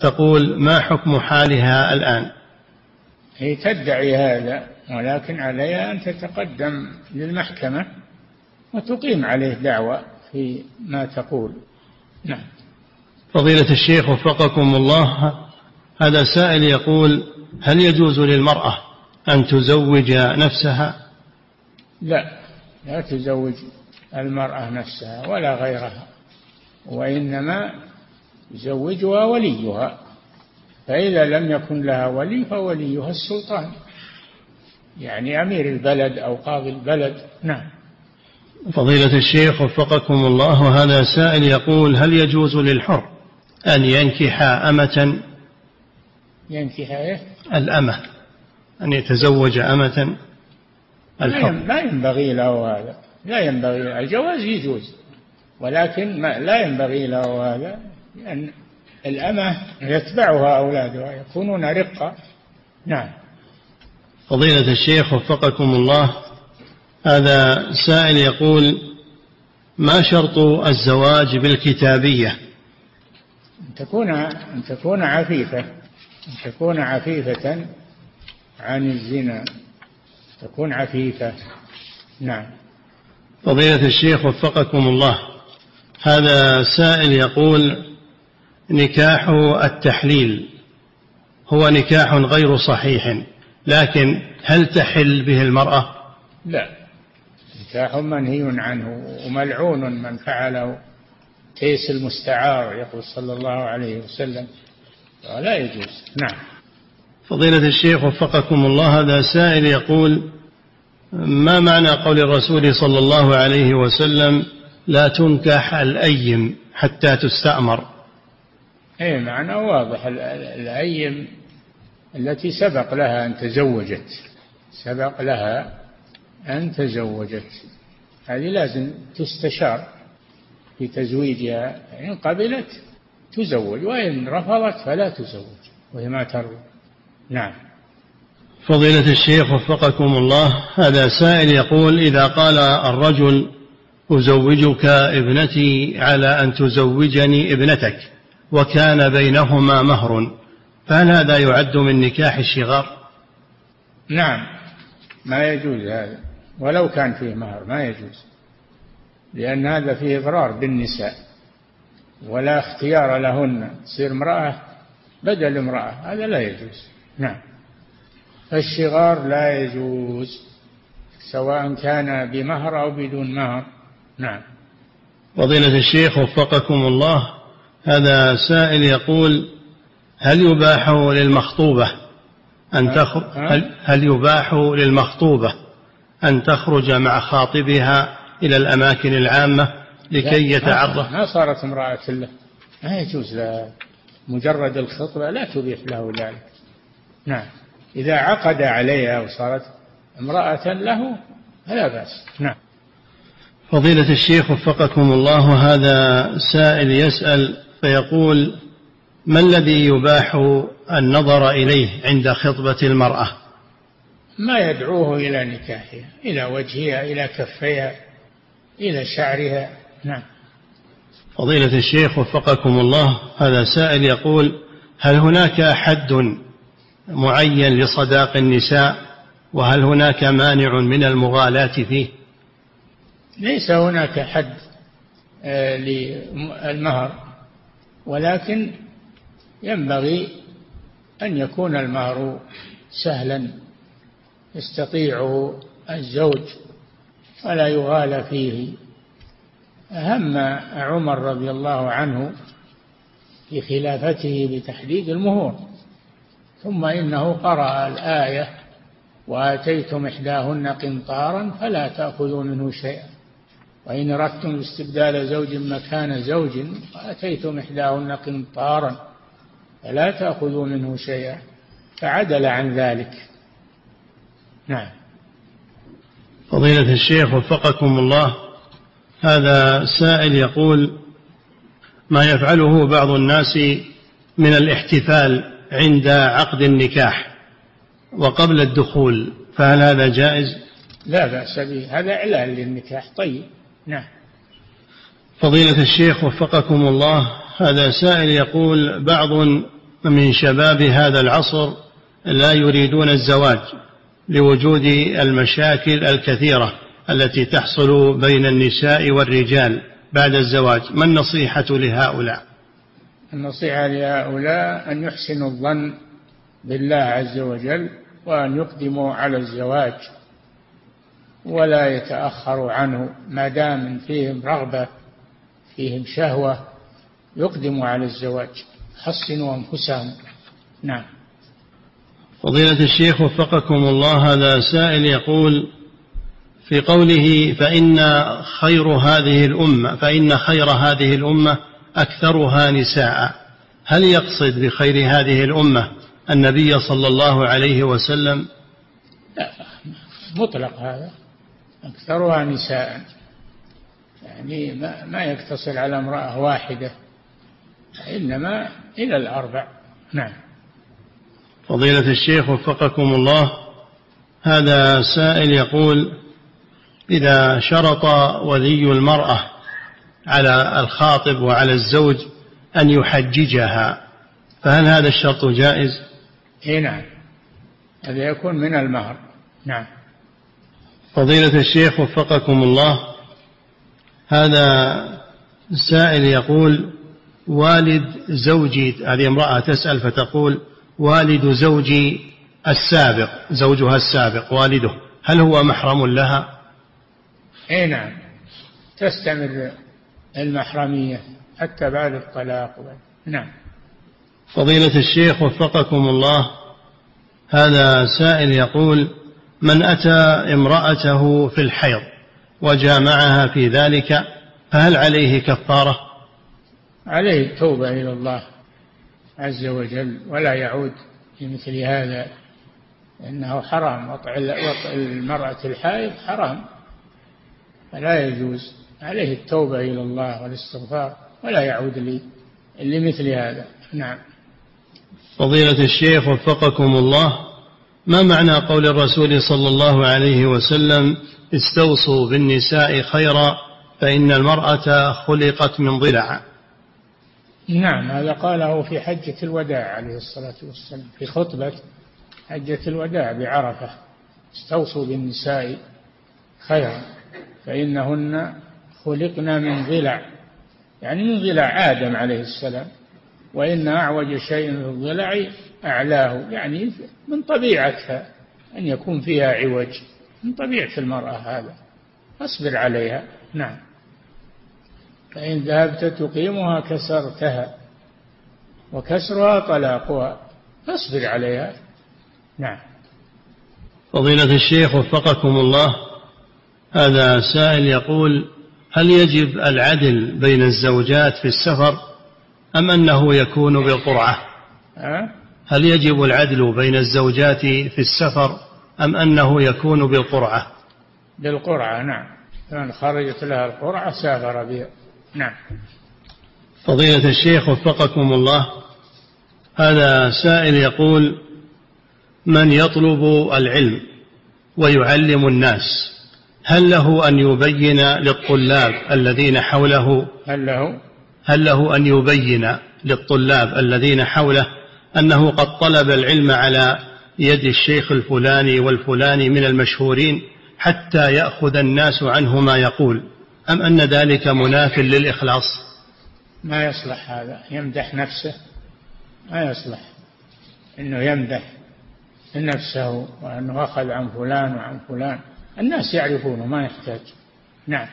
تقول ما حكم حالها الآن؟
هي تدعي هذا ولكن عليها أن تتقدم للمحكمة وتقيم عليه دعوة في ما تقول. نعم.
فضيلة الشيخ وفقكم الله هذا سائل يقول هل يجوز للمرأة أن تزوج نفسها؟
لا لا تزوج المرأة نفسها ولا غيرها وإنما يزوجها وليها فإذا لم يكن لها ولي فوليها السلطان. يعني أمير البلد أو قاضي البلد نعم.
فضيلة الشيخ وفقكم الله وهذا سائل يقول هل يجوز للحر أن ينكح أمة؟
ينكح إيه؟
الأمة أن يتزوج أمة؟
الحر لا ينبغي له هذا. لا ينبغي. له الجواز يجوز ولكن ما لا ينبغي له هذا لأن الأمة يتبعها أولادها يكونون رقة. نعم.
فضيلة الشيخ وفقكم الله هذا سائل يقول ما شرط الزواج بالكتابية؟
أن تكون أن تكون عفيفة. أن تكون عفيفة عن الزنا. تكون عفيفة. نعم.
فضيلة الشيخ وفقكم الله. هذا سائل يقول نكاح التحليل هو نكاح غير صحيح لكن هل تحل به المرأة؟
لا. نكاح منهي عنه وملعون من فعله. كيس المستعار يقول صلى الله عليه وسلم. لا يجوز. نعم.
فضيلة الشيخ وفقكم الله هذا سائل يقول ما معنى قول الرسول صلى الله عليه وسلم لا تنكح الأيم حتى تستأمر؟
اي معنى واضح. الأيم التي سبق لها أن تزوجت سبق لها أن تزوجت هذه لازم تستشار في تزويجها. إن قبلت تزوج وإن رفضت فلا تزوج وهي ما ترضى نعم.
فضيلة الشيخ وفقكم الله هذا سائل يقول إذا قال الرجل أزوجك ابنتي على أن تزوجني ابنتك وكان بينهما مهر فهل هذا يعد من نكاح الشغار؟
نعم. ما يجوز هذا. ولو كان فيه مهر ما يجوز. لأن هذا فيه إضرار بالنساء. ولا اختيار لهن تصير امرأة بدل امرأة. هذا لا يجوز. نعم. الشغار لا يجوز سواء كان بمهر أو بدون مهر. نعم.
فضيلة الشيخ وفقكم الله هذا سائل يقول هل يباح للمخطوبة أن تخرج هل, هل يباح للمخطوبة أن تخرج مع خاطبها إلى الأماكن العامة لكي يتعرف؟
ما صارت امرأة له. ما يجوز له مجرد الخطبة لا تبيح له ذلك. نعم. إذا عقد عليها وصارت امرأة له فلا بأس. نعم.
فضيلة الشيخ وفقكم الله هذا سائل يسأل فيقول ما الذي يباح النظر إليه عند خطبة المرأة؟
ما يدعوه إلى نكاحها إلى وجهها إلى كفيها إلى شعرها. نعم.
فضيلة الشيخ وفقكم الله هذا سائل يقول هل هناك حد معين لصداق النساء وهل هناك مانع من المغالاة فيه؟
ليس هناك حد آه، للمهر ولكن ينبغي أن يكون المهر سهلا يستطيعه الزوج ولا يغالى فيه. أهم عمر رضي الله عنه في خلافته بتحديد المهور. ثم إنه قرأ الآية وآتيتم إحداهن قنطارا فلا تأخذوا منه شيئا. وإن أردتم استبدال زوج مكان زوج وآتيتم إحداهن قنطارا فلا تأخذوا منه شيئا. فعدل عن ذلك. نعم.
فضيلة الشيخ وفقكم الله هذا سائل يقول ما يفعله بعض الناس من الاحتفال عند عقد النكاح وقبل الدخول فهل هذا جائز؟
لا بأس به. هذا إعلان للنكاح. طيب. نعم.
فضيلة الشيخ وفقكم الله هذا سائل يقول بعض من شباب هذا العصر لا يريدون الزواج لوجود المشاكل الكثيرة التي تحصل بين النساء والرجال بعد الزواج. ما النصيحة لهؤلاء؟
النصيحة لهؤلاء أن يحسنوا الظن بالله عز وجل وأن يقدموا على الزواج ولا يتأخروا عنه ما دام فيهم رغبة فيهم شهوة يقدموا على الزواج. حصنوا أنفسهم. نعم.
فضيلة الشيخ وفقكم الله هذا سائل يقول في قوله فإن خير هذه الأمة فإن خير هذه الأمة أكثرها نساء. هل يقصد بخير هذه الأمة النبي صلى الله عليه وسلم؟
لا مطلق هذا. أكثرها نساء. يعني ما, ما يقتصر على امرأة واحدة إنما إلى الأربع. نعم.
فضيلة الشيخ وفقكم الله هذا سائل يقول إذا شرط ولي المرأة على الخاطب وعلى الزوج أن يحججها. فهل هذا الشرط جائز؟
اي نعم. هذا يكون من المهر. نعم.
فضيلة الشيخ وفقكم الله هذا سائل يقول والد زوجي هذه امرأة تسأل فتقول والد زوجي السابق زوجها السابق والده هل هو محرم لها؟
اي نعم. تستمر المحرمية حتى بعد الطلاق. نعم.
فضيلة الشيخ وفقكم الله هذا سائل يقول من أتى امرأته في الحيض وجامعها في ذلك فهل عليه كفارة؟
عليه التوبة إلى الله عز وجل ولا يعود في مثل هذا إنه حرام. وطع المرأة الحائض حرام فلا يجوز. عليه التوبة إلى الله والاستغفار ولا يعود لمثل هذا. نعم.
فضيلة الشيخ وفقكم الله ما معنى قول الرسول صلى الله عليه وسلم استوصوا بالنساء خيرا فإن المرأة خلقت من ضلع؟
نعم هذا قاله في حجة الوداع عليه الصلاة والسلام في خطبة حجة الوداع بعرفة استوصوا بالنساء خيرا فإنهن خلقنا من ضلع. يعني من ضلع آدم عليه السلام. وإن أعوج شيء في الضلع أعلاه. يعني من طبيعتها أن يكون فيها عوج. من طبيعة المرأة هذا. أصبر عليها. نعم. فإن ذهبت تقيمها كسرتها. وكسرها طلاقها. فاصبر عليها. نعم.
فضيلة الشيخ وفقكم الله. هذا سائل يقول هل يجب العدل بين الزوجات في السفر أم أنه يكون بالقرعة؟ هل يجب العدل بين الزوجات في السفر أم أنه يكون بالقرعة؟
بالقرعة نعم. من خرجت لها القرعة سافر بها. نعم.
فضيلة الشيخ وفقكم الله هذا سائل يقول من يطلب العلم ويعلم الناس؟ هل له أن يبين للطلاب الذين حوله؟
هل له؟
هل له أن يبين للطلاب الذين حوله أنه قد طلب العلم على يد الشيخ الفلاني والفلاني من المشهورين حتى يأخذ الناس عنه ما يقول؟ أم أن ذلك مناف للإخلاص؟
ما يصلح هذا. يمدح نفسه. ما يصلح. أنه يمدح نفسه وأنه أخذ عن فلان وعن فلان. الناس يعرفونه ما يحتاج. نعم.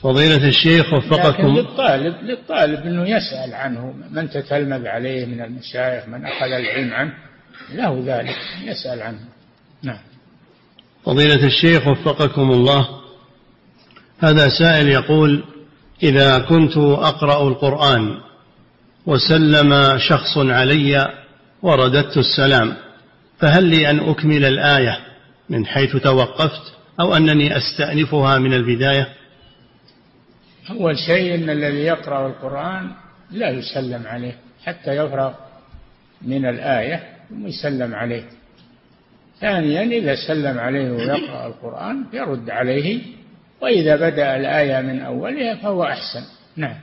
فضيلة الشيخ وفقكم. لكن
للطالب للطالب أنه يسأل عنه من تتلمذ عليه من المشايخ من أخذ العلم عنه له ذلك يسأل عنه. نعم.
فضيلة الشيخ وفقكم الله. هذا سائل يقول إذا كنت أقرأ القرآن وسلم شخص علي ورددت السلام فهل لي أن أكمل الآية؟ من حيث توقفت أو أنني أستأنفها من البداية؟
أول شيء أن الذي يقرأ القرآن لا يسلم عليه حتى يفرغ من الآية ثم يسلم عليه. ثانيا إذا سلم عليه ويقرأ القرآن يرد عليه وإذا بدأ الآية من أولها فهو أحسن. نعم.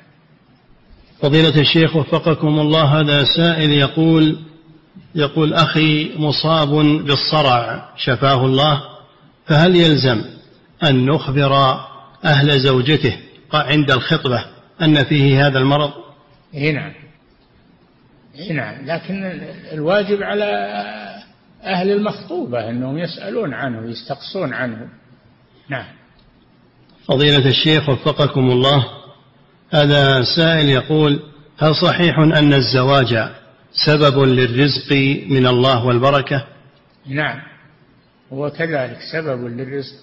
فضيلة الشيخ وفقكم الله هذا سائل يقول يقول أخي مصاب بالصرع شفاه الله فهل يلزم أن نخبر أهل زوجته عند الخطبة أن فيه هذا المرض؟
إيه نعم. إيه نعم. لكن الواجب على أهل المخطوبة أنهم يسألون عنه يستقصون عنه. نعم.
فضيلة الشيخ وفقكم الله هذا سائل يقول هل صحيح أن الزواج سبب للرزق من الله والبركة؟
نعم. هو كذلك سبب للرزق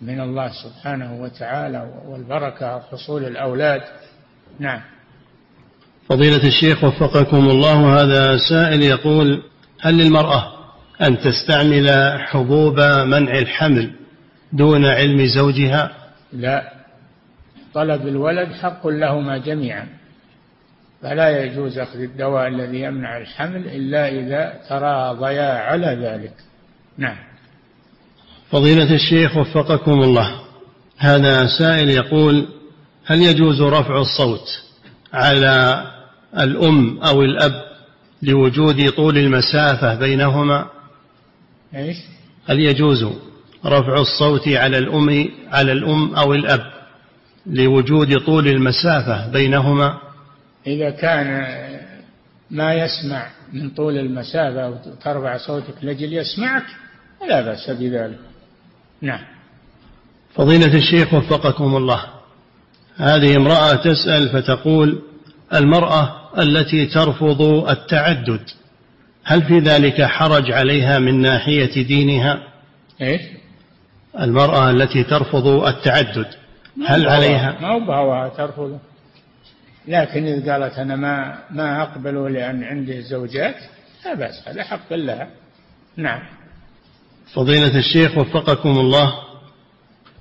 من الله سبحانه وتعالى والبركة وحصول الأولاد. نعم.
فضيلة الشيخ وفقكم الله هذا سائل يقول هل للمرأة أن تستعمل حبوب منع الحمل دون علم زوجها؟
لا. طلب الولد حق لهما جميعا. فلا يجوز أخذ الدواء الذي يمنع الحمل إلا إذا تراضيا على ذلك. نعم.
فضيلة الشيخ وفقكم الله. هذا سائل يقول هل يجوز رفع الصوت على الأم أو الأب لوجود طول المسافة بينهما؟
إيش؟
هل يجوز رفع الصوت على الأم على الأم أو الأب لوجود طول المسافة بينهما؟
إذا كان ما يسمع من طول المسافة وترفع صوتك لجل يسمعك فلا بأس بذلك. نعم.
فضيلة الشيخ وفقكم الله. هذه امرأة تسأل فتقول المرأة التي ترفض التعدد هل في ذلك حرج عليها من ناحية دينها؟
إيش؟
المرأة التي ترفض التعدد هل عليها؟
ما هو ترفضه لكن إذا قالت أنا ما ما أقبله لأن عندي زوجات لا بأس هذا حق لها نعم.
فضيلة الشيخ وفقكم الله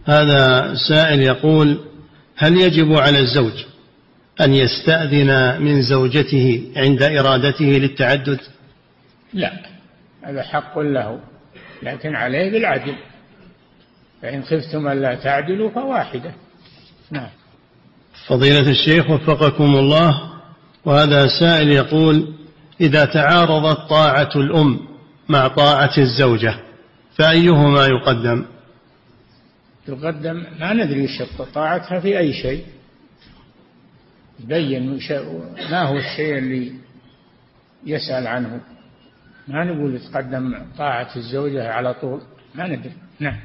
هذا سائل يقول هل يجب على الزوج أن يستأذن من زوجته عند إرادته للتعدد؟
لا هذا حق له لكن عليه بالعدل. فإن خفتم ألا تعدلوا فواحدة. نعم.
فضيلة الشيخ وفقكم الله وهذا سائل يقول إذا تعارضت طاعة الأم مع طاعة الزوجة فأيهما يقدم؟
يقدم ما ندري طاعتها في أي شيء. يبين ما هو الشيء اللي يسأل عنه؟ ما نقول يتقدم طاعة الزوجة على طول؟ ما ندري. نعم.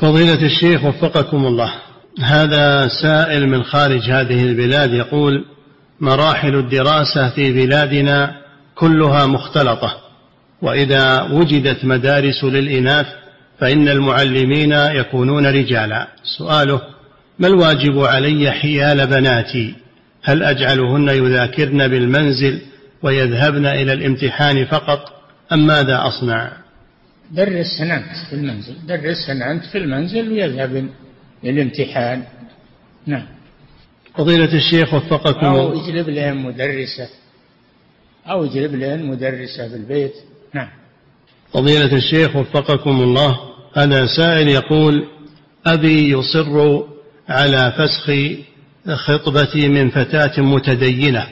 فضيلة الشيخ وفقكم الله هذا سائل من خارج هذه البلاد يقول مراحل الدراسة في بلادنا كلها مختلطة وإذا وجدت مدارس للإناث فإن المعلمين يكونون رجالا. سؤاله ما الواجب علي حيال بناتي؟ هل أجعلهن يذاكرن بالمنزل ويذهبن إلى الامتحان فقط أم ماذا أصنع؟
درسهن أنت في المنزل درسهن أنت في المنزل ويذهبن. للامتحان نعم.
فضيلة الشيخ وفقكم
أو اجلب لهم مدرسة. أو اجلب لهم مدرسة في البيت. نعم.
فضيلة الشيخ وفقكم الله. هذا سائل يقول أبي يصر على فسخ خطبتي من فتاة متدينة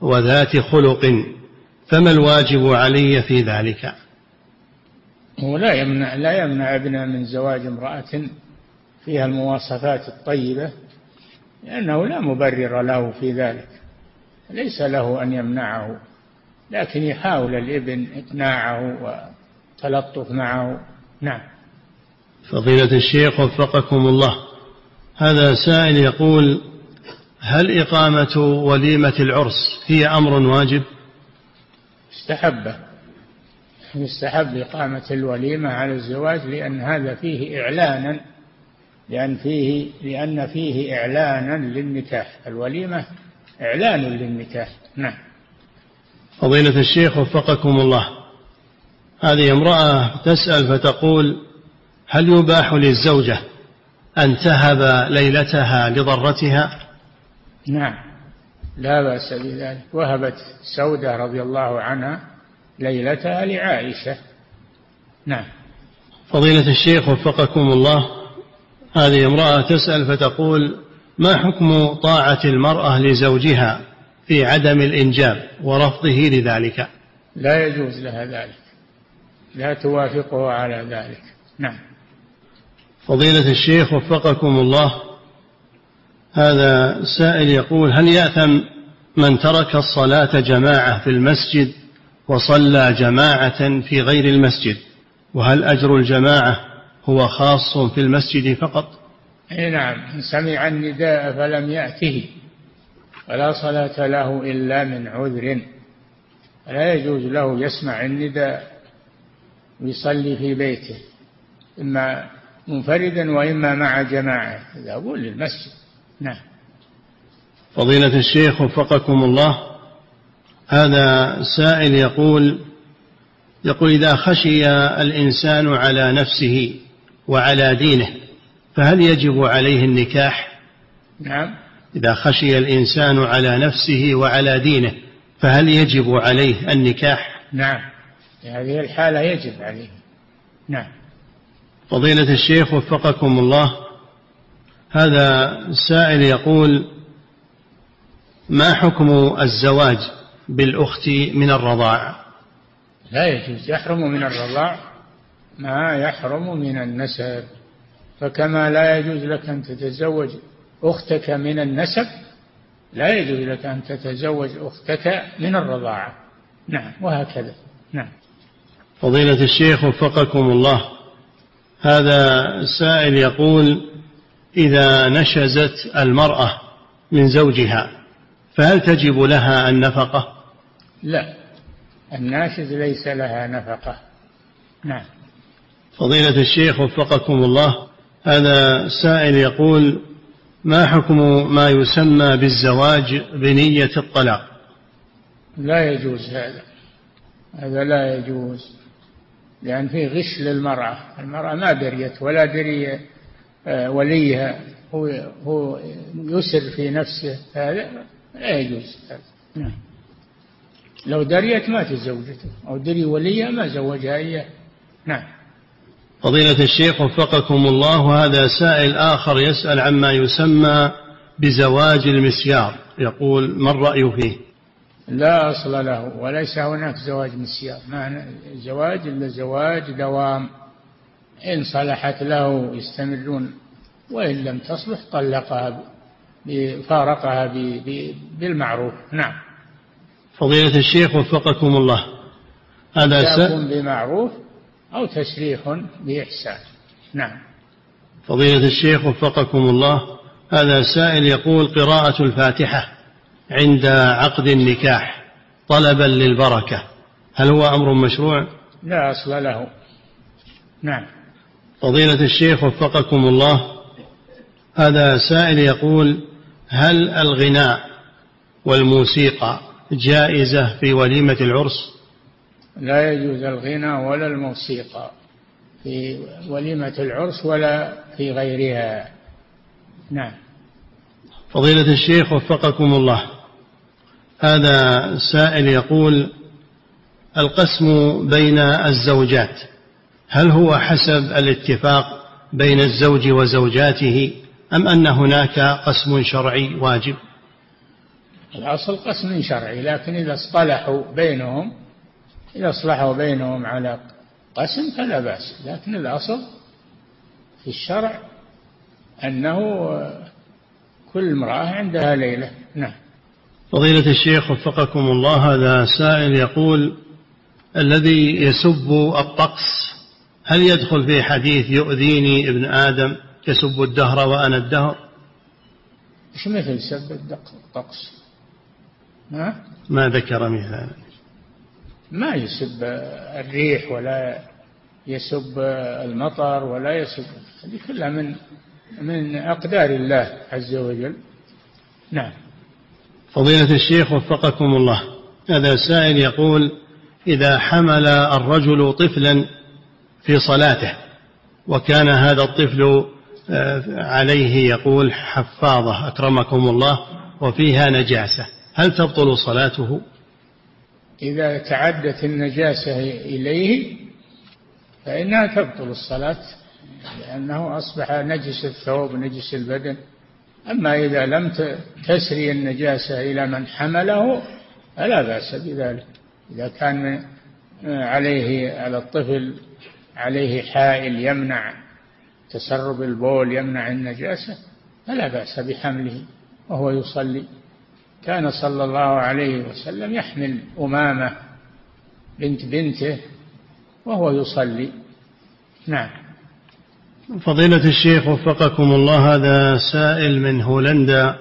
وذات خلق فما الواجب علي في ذلك؟
هو لا يمنع لا يمنع ابنه من زواج امرأة. فيها المواصفات الطيبة لأنه لا مبرر له في ذلك ليس له أن يمنعه لكن يحاول الإبن إقناعه وتلطف معه. نعم.
فضيلة الشيخ وفقكم الله هذا سائل يقول هل إقامة وليمة العرس هي أمر واجب؟
استحبه يستحب إقامة الوليمة على الزواج لأن هذا فيه إعلانا لأن فيه لأن فيه إعلانا للنكاح. الوليمة إعلان للنكاح. نعم.
فضيلة الشيخ وفقكم الله. هذه امرأة تسأل فتقول هل يباح للزوجة أن تهب ليلتها لضرتها؟
نعم. لا بأس بذلك. وهبت سودة رضي الله عنها ليلتها لعائشة. نعم.
فضيلة الشيخ وفقكم الله. هذه امرأة تسأل فتقول ما حكم طاعة المرأة لزوجها في عدم الإنجاب ورفضه لذلك؟
لا يجوز لها ذلك. لا توافقه على ذلك. نعم.
فضيلة الشيخ وفقكم الله هذا سائل يقول هل يأثم من ترك الصلاة جماعة في المسجد وصلى جماعة في غير المسجد؟ وهل أجر الجماعة هو خاص في المسجد فقط.
أي نعم سمع النداء فلم يأته فلا صلاة له إلا من عذر. فلا يجوز له يسمع النداء ويصلي في بيته إما منفردا وإما مع جماعة يذهبون للمسجد. نعم.
فضيلة الشيخ وفقكم الله هذا سائل يقول يقول إذا خشي الإنسان على نفسه وعلى دينه فهل يجب عليه النكاح؟
نعم.
إذا خشي الإنسان على نفسه وعلى دينه فهل يجب عليه النكاح؟
نعم. في هذه الحالة يجب عليه. نعم.
فضيلة الشيخ وفقكم الله هذا السائل يقول ما حكم الزواج بالأخت من الرضاع؟
لا يجوز يحرم من الرضاع. ما يحرم من النسب. فكما لا يجوز لك أن تتزوج أختك من النسب لا يجوز لك أن تتزوج أختك من الرضاعة. نعم وهكذا. نعم.
فضيلة الشيخ وفقكم الله. هذا السائل يقول إذا نشزت المرأة من زوجها فهل تجب لها النفقة؟
لا الناشز ليس لها نفقة. نعم.
فضيلة الشيخ وفقكم الله هذا سائل يقول ما حكم ما يسمى بالزواج بنية الطلاق؟
لا يجوز هذا. هذا لا يجوز لأن فيه غش للمرأة. المرأة ما دريت ولا دري آه، وليها. هو هو يسر في نفسه هذا لا يجوز هذا. نعم. لو دريت ما تزوجته أو دري وليها ما زوجها إياه. نعم.
فضيلة الشيخ وفقكم الله هذا سائل آخر يسأل عما يسمى بزواج المسيار. يقول ما الرأي فيه?
لا أصل له وليس هناك زواج مسيار. ما زواج إلا زواج دوام. إن صلحت له يستمرون وإن لم تصلح طلقها فارقها بالمعروف. نعم.
فضيلة الشيخ وفقكم الله
هذا بمعروف أو تشريح بإحسان. نعم.
فضيلة الشيخ وفقكم الله هذا سائل يقول قراءة الفاتحة عند عقد النكاح طلبا للبركة هل هو أمر مشروع؟
لا أصل له. نعم.
فضيلة الشيخ وفقكم الله هذا سائل يقول هل الغناء والموسيقى جائزة في وليمة العرس؟
لا يجوز الغنى ولا الموسيقى في وليمة العرس ولا في غيرها. نعم.
فضيلة الشيخ وفقكم الله. هذا سائل يقول القسم بين الزوجات هل هو حسب الاتفاق بين الزوج وزوجاته أم أن هناك قسم شرعي واجب؟
الأصل قسم شرعي لكن إذا اصطلحوا بينهم إذا اصلحوا بينهم على قسم فلا بأس لكن الأصل في الشرع أنه كل امرأة عندها ليلة. نعم.
فضيلة الشيخ وفقكم الله هذا سائل يقول الذي يسب الطقس هل يدخل في حديث يؤذيني ابن آدم يسب الدهر وأنا الدهر؟
إيش مثل سب الطقس؟ ما
ما ذكر مثالا.
ما يسب الريح ولا يسب المطر ولا يسب هذه كلها من من أقدار الله عز وجل. نعم.
فضيلة الشيخ وفقكم الله. هذا سائل يقول إذا حمل الرجل طفلا في صلاته وكان هذا الطفل آه، عليه يقول حفاظة أكرمكم الله وفيها نجاسة هل تبطل صلاته؟
إذا تعدت النجاسة إليه فإنها تبطل الصلاة لأنه أصبح نجس الثوب نجس البدن. أما إذا لم تسري النجاسة إلى من حمله فلا بأس بذلك. إذا كان عليه على الطفل عليه حائل يمنع تسرب البول يمنع النجاسة فلا بأس بحمله وهو يصلي. كان صلى الله عليه وسلم يحمل أمامة بنت بنته وهو يصلي. نعم.
فضيلة الشيخ وفقكم الله هذا سائل من هولندا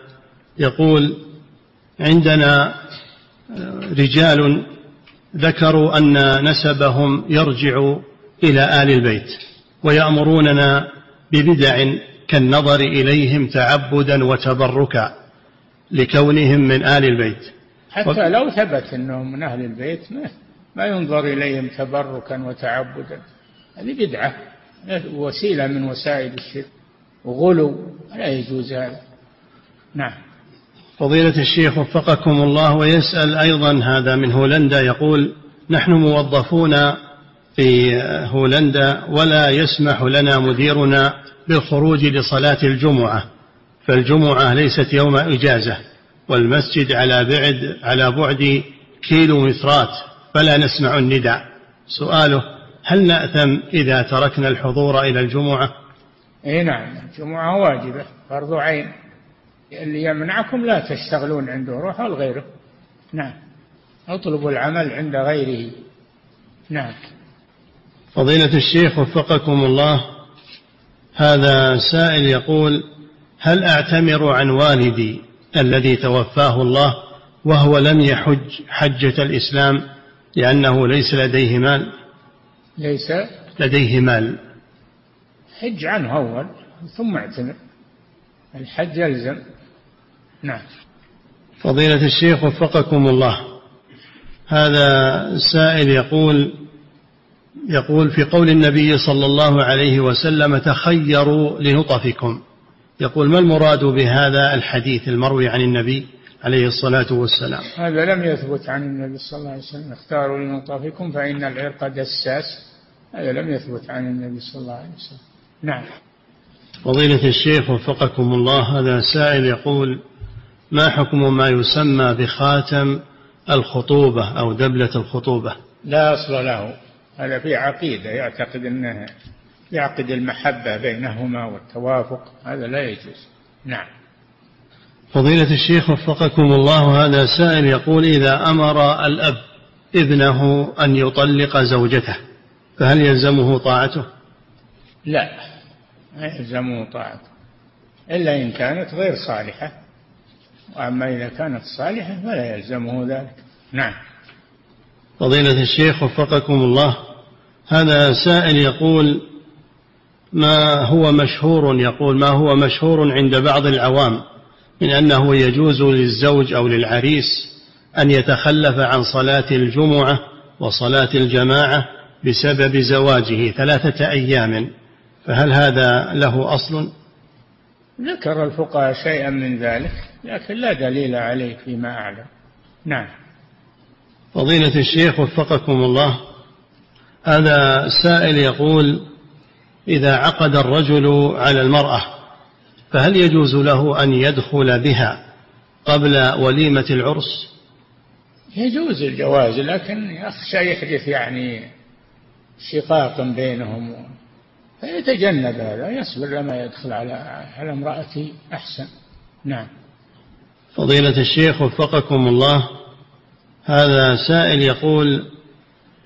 يقول عندنا رجال ذكروا أن نسبهم يرجع إلى آل البيت ويأمروننا ببدع كالنظر إليهم تعبدا وتبركا. لكونهم من آل البيت.
حتى لو ثبت أنهم من أهل البيت ما, ما ينظر إليهم تبركا وتعبدا. هذه بدعة وسيلة من وسائل الشرك. وغلو لا يجوز هذا. نعم.
فضيلة الشيخ وفقكم الله ويسأل أيضا هذا من هولندا يقول نحن موظفون في هولندا ولا يسمح لنا مديرنا بالخروج لصلاة الجمعة. فالجمعة ليست يوم إجازة والمسجد على بعد على بعد كيلومترات فلا نسمع النداء. سؤاله هل نأثم إذا تركنا الحضور إلى الجمعة؟
إي نعم الجمعة واجبة فرض عين. اللي يمنعكم لا تشتغلون عنده روحوا لغيره نعم اطلبوا العمل عند غيره. نعم.
فضيلة الشيخ وفقكم الله هذا سائل يقول هل أعتمر عن والدي الذي توفاه الله وهو لم يحج حجة الإسلام لأنه ليس لديه مال؟
ليس.
لديه مال.
حج عنه أول ثم اعتمر. الحج يلزم. نعم.
فضيلة الشيخ وفقكم الله. هذا سائل يقول يقول في قول النبي صلى الله عليه وسلم تخيروا لنطفكم. يقول ما المراد بهذا الحديث المروي عن النبي عليه الصلاة والسلام؟
هذا لم يثبت عن النبي صلى الله عليه وسلم. اختاروا لنطفكم فإن العرق دساس. هذا لم يثبت عن النبي صلى الله عليه وسلم. نعم.
فضيلة الشيخ وفقكم الله هذا سائل يقول ما حكم ما يسمى بخاتم الخطوبة أو دبلة الخطوبة؟
لا أصل له. هذا في عقيدة يعتقد أنه يعقد المحبة بينهما والتوافق هذا لا يجوز. نعم.
فضيلة الشيخ وفقكم الله هذا سائل يقول إذا أمر الأب ابنه أن يطلق زوجته فهل يلزمه طاعته؟
لا ما يلزمه طاعته إلا إن كانت غير صالحة. وأما إذا كانت صالحة فلا يلزمه ذلك. نعم.
فضيلة الشيخ وفقكم الله هذا سائل يقول ما هو مشهور يقول ما هو مشهور عند بعض العوام من أنه يجوز للزوج أو للعريس أن يتخلف عن صلاة الجمعة وصلاة الجماعة بسبب زواجه ثلاثة أيام. فهل هذا له أصل؟
ذكر الفقهاء شيئا من ذلك لكن لا دليل عليه فيما أعلم. نعم.
فضيلة الشيخ وفقكم الله هذا سائل يقول إذا عقد الرجل على المرأة فهل يجوز له أن يدخل بها قبل وليمة العرس؟
يجوز الجواز لكن يخشى يحدث يعني شقاق بينهم. فيتجنب هذا يصبر لما يدخل على على امرأته أحسن. نعم.
فضيلة الشيخ وفقكم الله هذا سائل يقول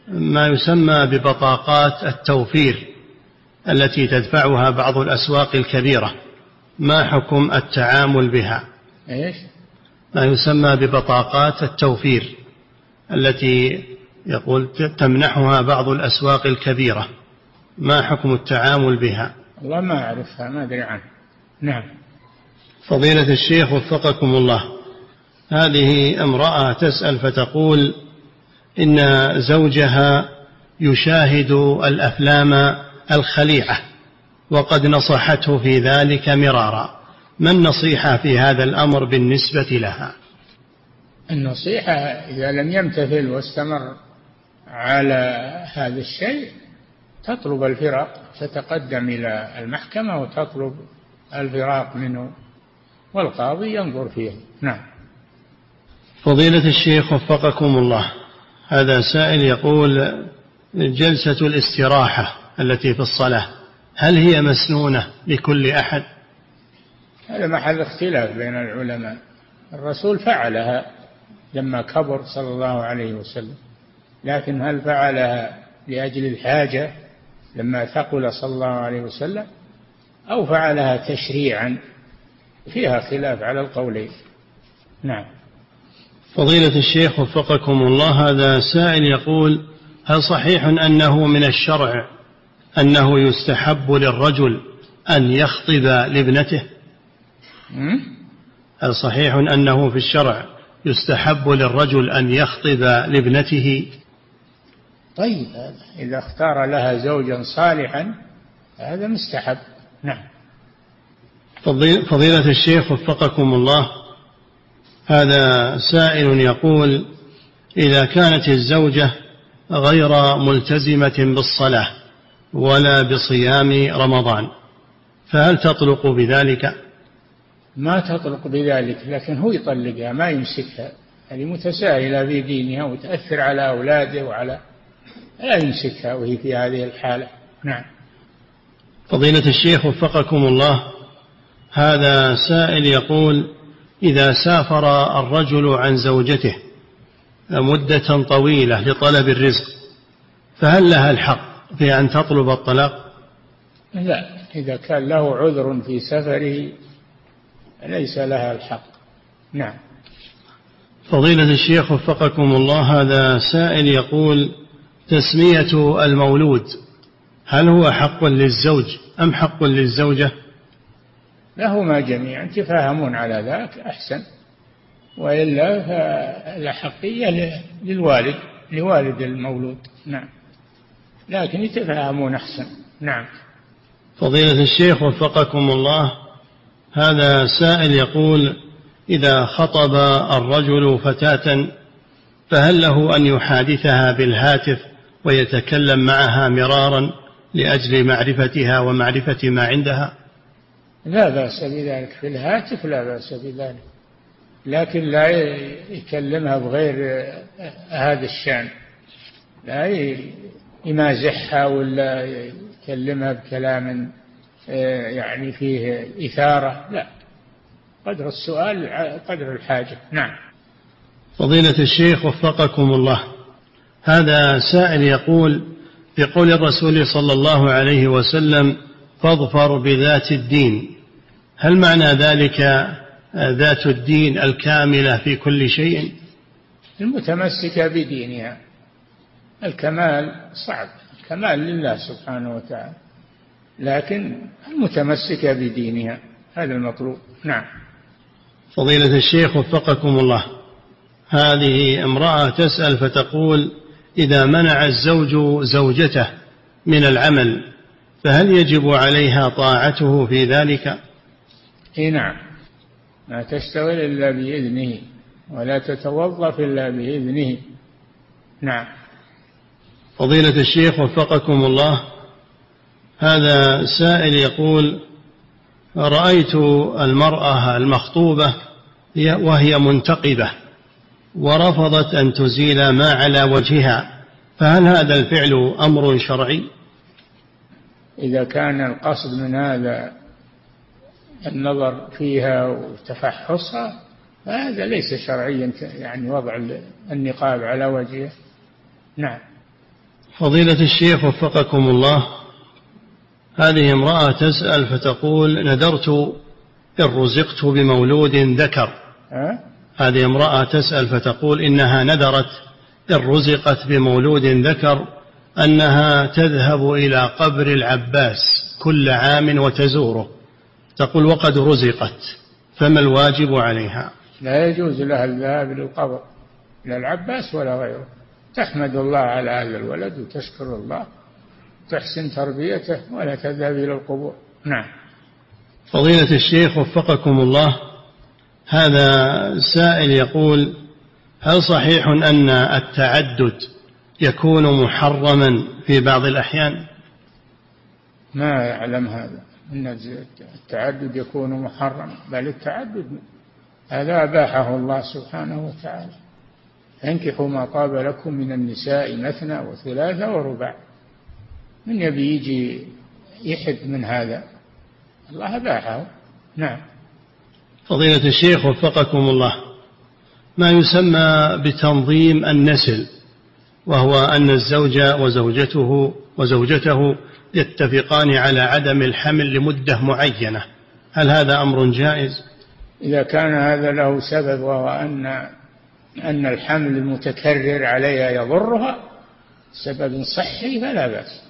ما يسمى ببطاقات التوفير؟ التي تدفعها بعض الأسواق الكبيرة. ما حكم التعامل بها؟
إيش؟
ما يسمى ببطاقات التوفير التي يقول تمنحها بعض الأسواق الكبيرة. ما حكم التعامل بها؟
والله ما أعرفها ما أدري عنها. نعم.
فضيلة الشيخ وفقكم الله. هذه امرأة تسأل فتقول إن زوجها يشاهد الأفلام الخليعة وقد نصحته في ذلك مرارا. ما النصيحة في هذا الأمر بالنسبة لها؟
النصيحة إذا لم يمتثل واستمر على هذا الشيء تطلب الفراق تتقدم إلى المحكمة وتطلب الفراق منه والقاضي ينظر فيه. نعم.
فضيلة الشيخ وفقكم الله هذا سائل يقول جلسة الاستراحة التي في الصلاة. هل هي مسنونة لكل أحد؟
هذا محل اختلاف بين العلماء. الرسول فعلها لما كبر صلى الله عليه وسلم. لكن هل فعلها لأجل الحاجة لما ثقل صلى الله عليه وسلم؟ أو فعلها تشريعا؟ فيها خلاف على القولين. نعم.
فضيلة الشيخ وفقكم الله هذا سائل يقول هل صحيح أنه من الشرع أنه يستحب للرجل أن يخطب لابنته. هل صحيح أنه في الشرع يستحب للرجل أن يخطب لابنته؟
طيب إذا اختار لها زوجا صالحا هذا مستحب. نعم.
فضيلة الشيخ وفقكم الله هذا سائل يقول إذا كانت الزوجة غير ملتزمة بالصلاة ولا بصيام رمضان. فهل تطلق بذلك؟
ما تطلق بذلك لكن هو يطلقها ما يمسكها. هذه متساهلة في دينها وتأثر على أولاده وعلى لا يمسكها وهي في هذه الحالة. نعم.
فضيلة الشيخ وفقكم الله هذا سائل يقول إذا سافر الرجل عن زوجته مدة طويلة لطلب الرزق فهل لها الحق؟ في أن تطلب الطلاق؟
لا إذا كان له عذر في سفره ليس لها الحق. نعم.
فضيلة الشيخ وفقكم الله هذا سائل يقول تسمية المولود هل هو حق للزوج أم حق للزوجة؟
لهما جميعا تفاهمون على ذاك أحسن. وإلا فالأحقية للوالد لوالد المولود. نعم. لكن يتفاهمون أحسن. نعم.
فضيلة الشيخ وفقكم الله هذا سائل يقول إذا خطب الرجل فتاة فهل له أن يحادثها بالهاتف ويتكلم معها مرارا لأجل معرفتها ومعرفة ما عندها؟
لا بأس بذلك. في الهاتف لا بأس بذلك. لكن لا يكلمها بغير هذا الشأن. لا يمازحها ولا يكلمها بكلام آه، يعني فيه إثارة لا. قدر السؤال قدر الحاجة. نعم.
فضيلة الشيخ وفقكم الله. هذا سائل يقول في قول الرسول صلى الله عليه وسلم فاظفر بذات الدين. هل معنى ذلك ذات الدين الكاملة في كل شيء؟
المتمسكة بدينها. الكمال صعب الكمال لله سبحانه وتعالى لكن المتمسكة بدينها هذا المطلوب. نعم.
فضيلة الشيخ وفقكم الله هذه امرأة تسأل فتقول إذا منع الزوج زوجته من العمل فهل يجب عليها طاعته في ذلك؟
إي نعم. لا تشتغل إلا بإذنه ولا تتوظف إلا بإذنه. نعم.
فضيلة الشيخ وفقكم الله. هذا سائل يقول رأيت المرأة المخطوبة وهي منتقبة ورفضت أن تزيل ما على وجهها فهل هذا الفعل أمر شرعي؟
إذا كان القصد من هذا النظر فيها وتفحصها فهذا ليس شرعيا يعني وضع النقاب على وجهه. نعم.
فضيلة الشيخ وفقكم الله هذه امرأة تسأل فتقول ندرت إن رزقت بمولود ذكر.
أه؟
هذه امرأة تسأل فتقول إنها نذرت إن رزقت بمولود ذكر أنها تذهب إلى قبر العباس كل عام وتزوره. تقول وقد رزقت فما الواجب عليها؟
لا يجوز لها الذهاب للقبر لا العباس ولا غيره. تحمد الله على هذا الولد وتشكر الله تحسن تربيته ولا تذهب إلى القبور. نعم.
فضيلة الشيخ وفقكم الله هذا سائل يقول هل صحيح أن التعدد يكون محرما في بعض الأحيان؟
ما أعلم هذا أن التعدد يكون محرما بل التعدد هذا أباحه الله سبحانه وتعالى. انكحوا ما طاب لكم من النساء مثنى وثلاثة ورباع. من يبي يجي يحد من هذا؟ الله أباحه. نعم.
فضيلة الشيخ وفقكم الله. ما يسمى بتنظيم النسل وهو أن الزوج وزوجته وزوجته يتفقان على عدم الحمل لمدة معينة. هل هذا أمر جائز؟
إذا كان هذا له سبب وهو أن أن الحمل المتكرر عليها يضرها سبب صحي فلا بأس.